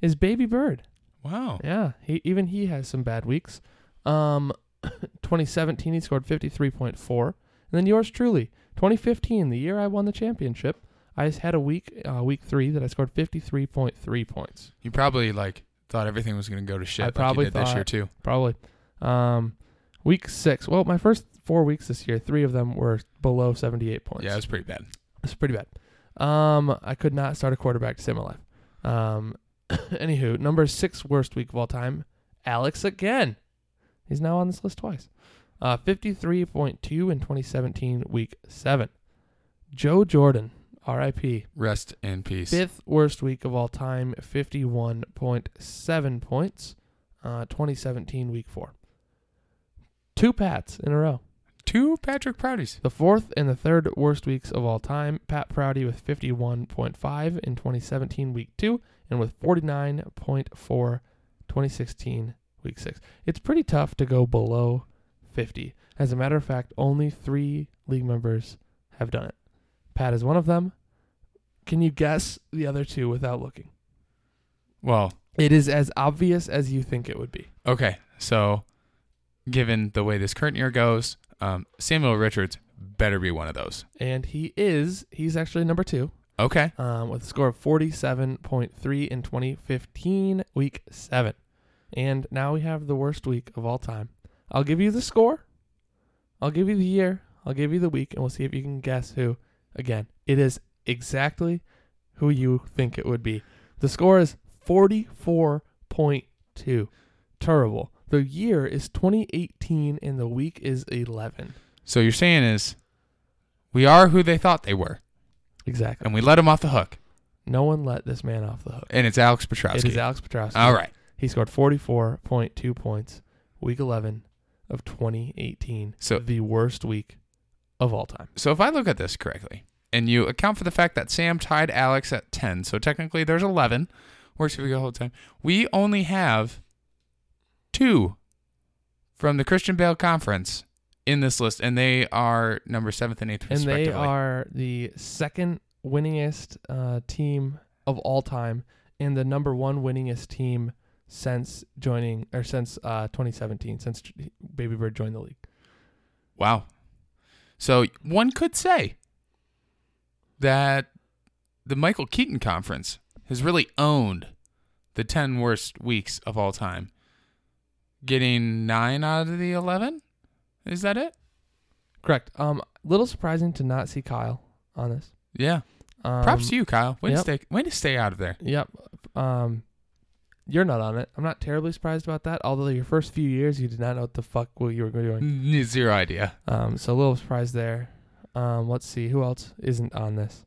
is Baby Bird. Wow. Yeah, he even he has some bad weeks. Um, 2017 he scored 53.4, and then yours truly, 2015, the year I won the championship, I had a week, uh, week three that I scored 53.3 points. You probably like thought everything was going to go to shit. I like probably did this year too. Probably. Um, week six. Well, my first four weeks this year, three of them were below 78 points. Yeah, it was pretty bad. It's pretty bad. Um, I could not start a quarterback to save my life. Um, anywho, number six worst week of all time, Alex again. He's now on this list twice. Uh, 53.2 in 2017, week seven. Joe Jordan, R.I.P. Rest in peace. Fifth worst week of all time, 51.7 points. Uh, 2017, week four. Two Pats in a row. Two Patrick Proudies. The fourth and the third worst weeks of all time. Pat Proudy with 51.5 in 2017, week two, and with 49.4 2016, week six. It's pretty tough to go below 50. As a matter of fact, only three league members have done it. Pat is one of them. Can you guess the other two without looking? Well, It is as obvious as you think it would be. okay. So, given the way this current year goes, um, Samuel Richards better be one of those. And he is, he's actually number two. Okay. um, with a score of 47.3 in 2015, week seven. And now we have the worst week of all time. I'll give you the score, I'll give you the year, I'll give you the week, and we'll see if you can guess who. Again, it is exactly who you think it would be. The score is 44.2. Terrible. The year is 2018, and the week is 11. So you're saying is, we are who they thought they were, Exactly. and we let them off the hook, No one let this man off the hook. and it's Alex Petrowski. It is Alex Petrowski. All right. He scored 44.2 points, week 11, of 2018. So- the worst week of all time. So if I look at this correctly, and you account for the fact that Sam tied Alex at 10, so technically there's 11. Works for the whole time. We only have two from the Christian Bale Conference in this list, and they are number seventh and eighth, And they are the second winningest uh, team of all time and the number one winningest team since joining or since uh, 2017, since Baby Bird joined the league. Wow. So one could say that the Michael Keaton Conference has really owned the 10 worst weeks of all time. Getting 9 out of the 11? Is that it? Correct. Um, little surprising to not see Kyle on this. Yeah. Um, Props to you, Kyle. Way, yep. to stay, way to stay out of there. Yep. Um, you're not on it. I'm not terribly surprised about that. Although your first few years, you did not know what the fuck what you were doing. Zero idea. Um, so a little surprise there. Um, let's see who else isn't on this.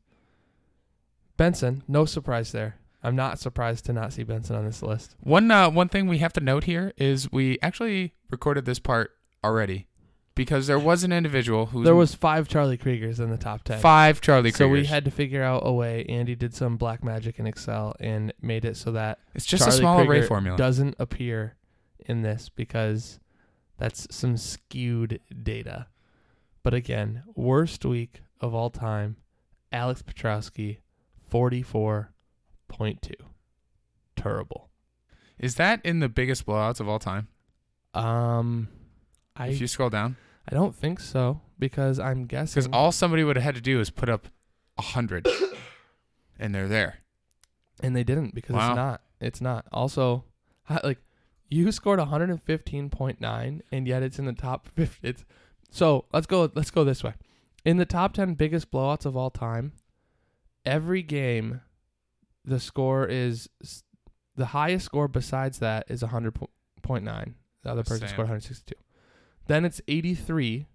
Benson, no surprise there. I'm not surprised to not see Benson on this list. One uh, one thing we have to note here is we actually recorded this part already because there was an individual who There was five Charlie Kriegers in the top ten. five Charlie Kriegers. So we had to figure out a way. Andy did some black magic in Excel and made it so that It's just Charlie a small array formula. doesn't appear in this because that's some skewed data. But again, worst week of all time, Alex Petrowski, 44.2. Terrible. Is that in the biggest blowouts of all time? Um I if you scroll down, I don't think so because I'm guessing because all somebody would have had to do is put up a hundred, and they're there. and they didn't because Wow. it's not. It's not. Also, like you scored 115.9 and yet it's in the top 50. It's so let's go. Let's go this way. In the top 10 biggest blowouts of all time, every game, the score is the highest score. Besides that is 100.9. The other person Same. scored 162. Then it's 83,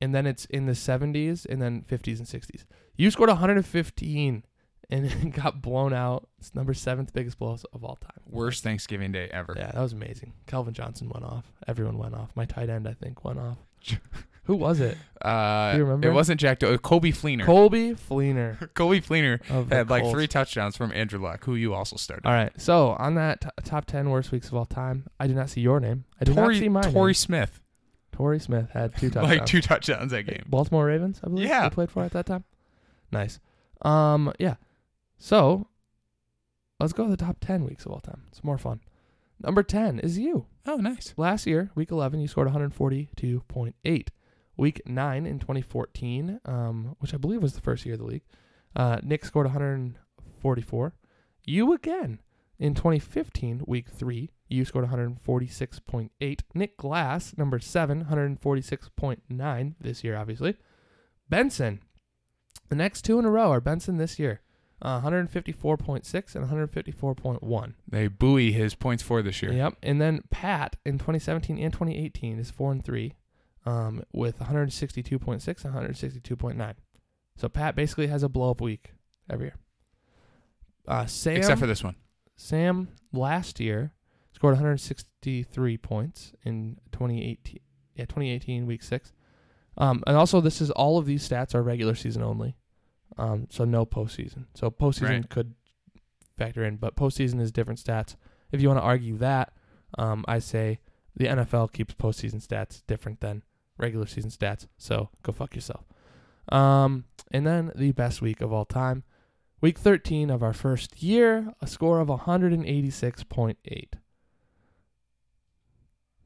and then it's in the 70s, and then 50s and 60s. You scored 115 and got blown out. It's number seventh biggest blow of all time. Worst Thanksgiving day ever. Yeah, that was amazing. Calvin Johnson went off. Everyone went off. My tight end, I think, went off. Who was it? Uh, Do you remember? It wasn't Jack. Do- Coby Fleener. Coby Fleener Coby Fleener of the had like Colts. three touchdowns from Andrew Luck, who you also started. All right. So on that t- top ten worst weeks of all time, I did not see your name. I did not see Torrey, mine. Torrey Smith, Torrey Smith had two touchdowns. like two touchdowns that game. Baltimore Ravens, I believe. Yeah. They played for at that time. Nice. Um. Yeah. So let's go to the top ten weeks of all time. It's more fun. Number ten is you. Oh, nice. Last year, week 11, you scored 142.8. Week 9 in 2014, um, which I believe was the first year of the league, uh, Nick scored 144. You again in 2015, week 3, you scored 146.8. Nick Glass, number 7, 146.9 this year, obviously. Benson, the next two in a row are Benson this year. Uh, 154.6 and 154.1. They buoy his points for this year. Yep. And then Pat in 2017 and 2018 is four and three, um, with 162.6 and 162.9. So Pat basically has a blow up week every year. Uh, Sam, Except for this one. Sam last year scored 163 points in 2018. Yeah, 2018 week six. Um, and also this is all of these stats are regular season only. Um, so no postseason. So postseason Right. could factor in, but postseason is different stats. If you want to argue that, um, I say the NFL keeps postseason stats different than regular season stats. So go fuck yourself. Um, and then the best week of all time, week 13 of our first year, a score of 186.8.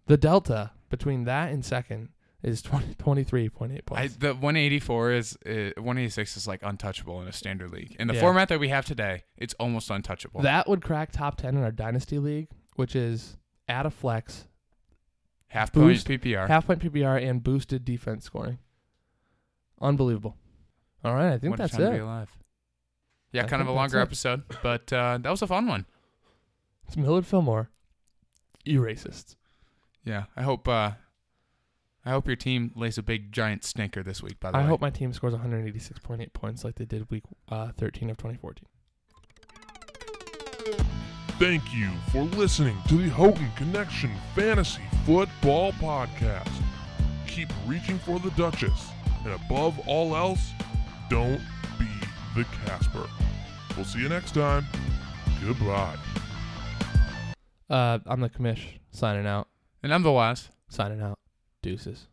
The delta between that and second is 20, 23.8 I, points. the 184 is uh, 186 is like untouchable in a standard league. In the Yeah. format that we have today, it's almost untouchable. that would crack top 10 in our dynasty league, which is at a flex, half boost- point PPR. half point PPR, and boosted defense scoring. Unbelievable. All right, I think what a that's time to be it. alive. Yeah, I kind of a longer episode, but uh, that was a fun one. It's Millard Fillmore. You racists. Yeah, I hope uh, I hope your team lays a big giant stinker this week. By the I way, I hope my team scores 186.8 points like they did week uh, 13 of 2014. Thank you for listening to the Houghton Connection Fantasy Football Podcast. Keep reaching for the Duchess, and above all else, don't be the Casper. We'll see you next time. Goodbye. Uh, I'm the commish signing out. And I'm the Waz. Signing out. Deuces.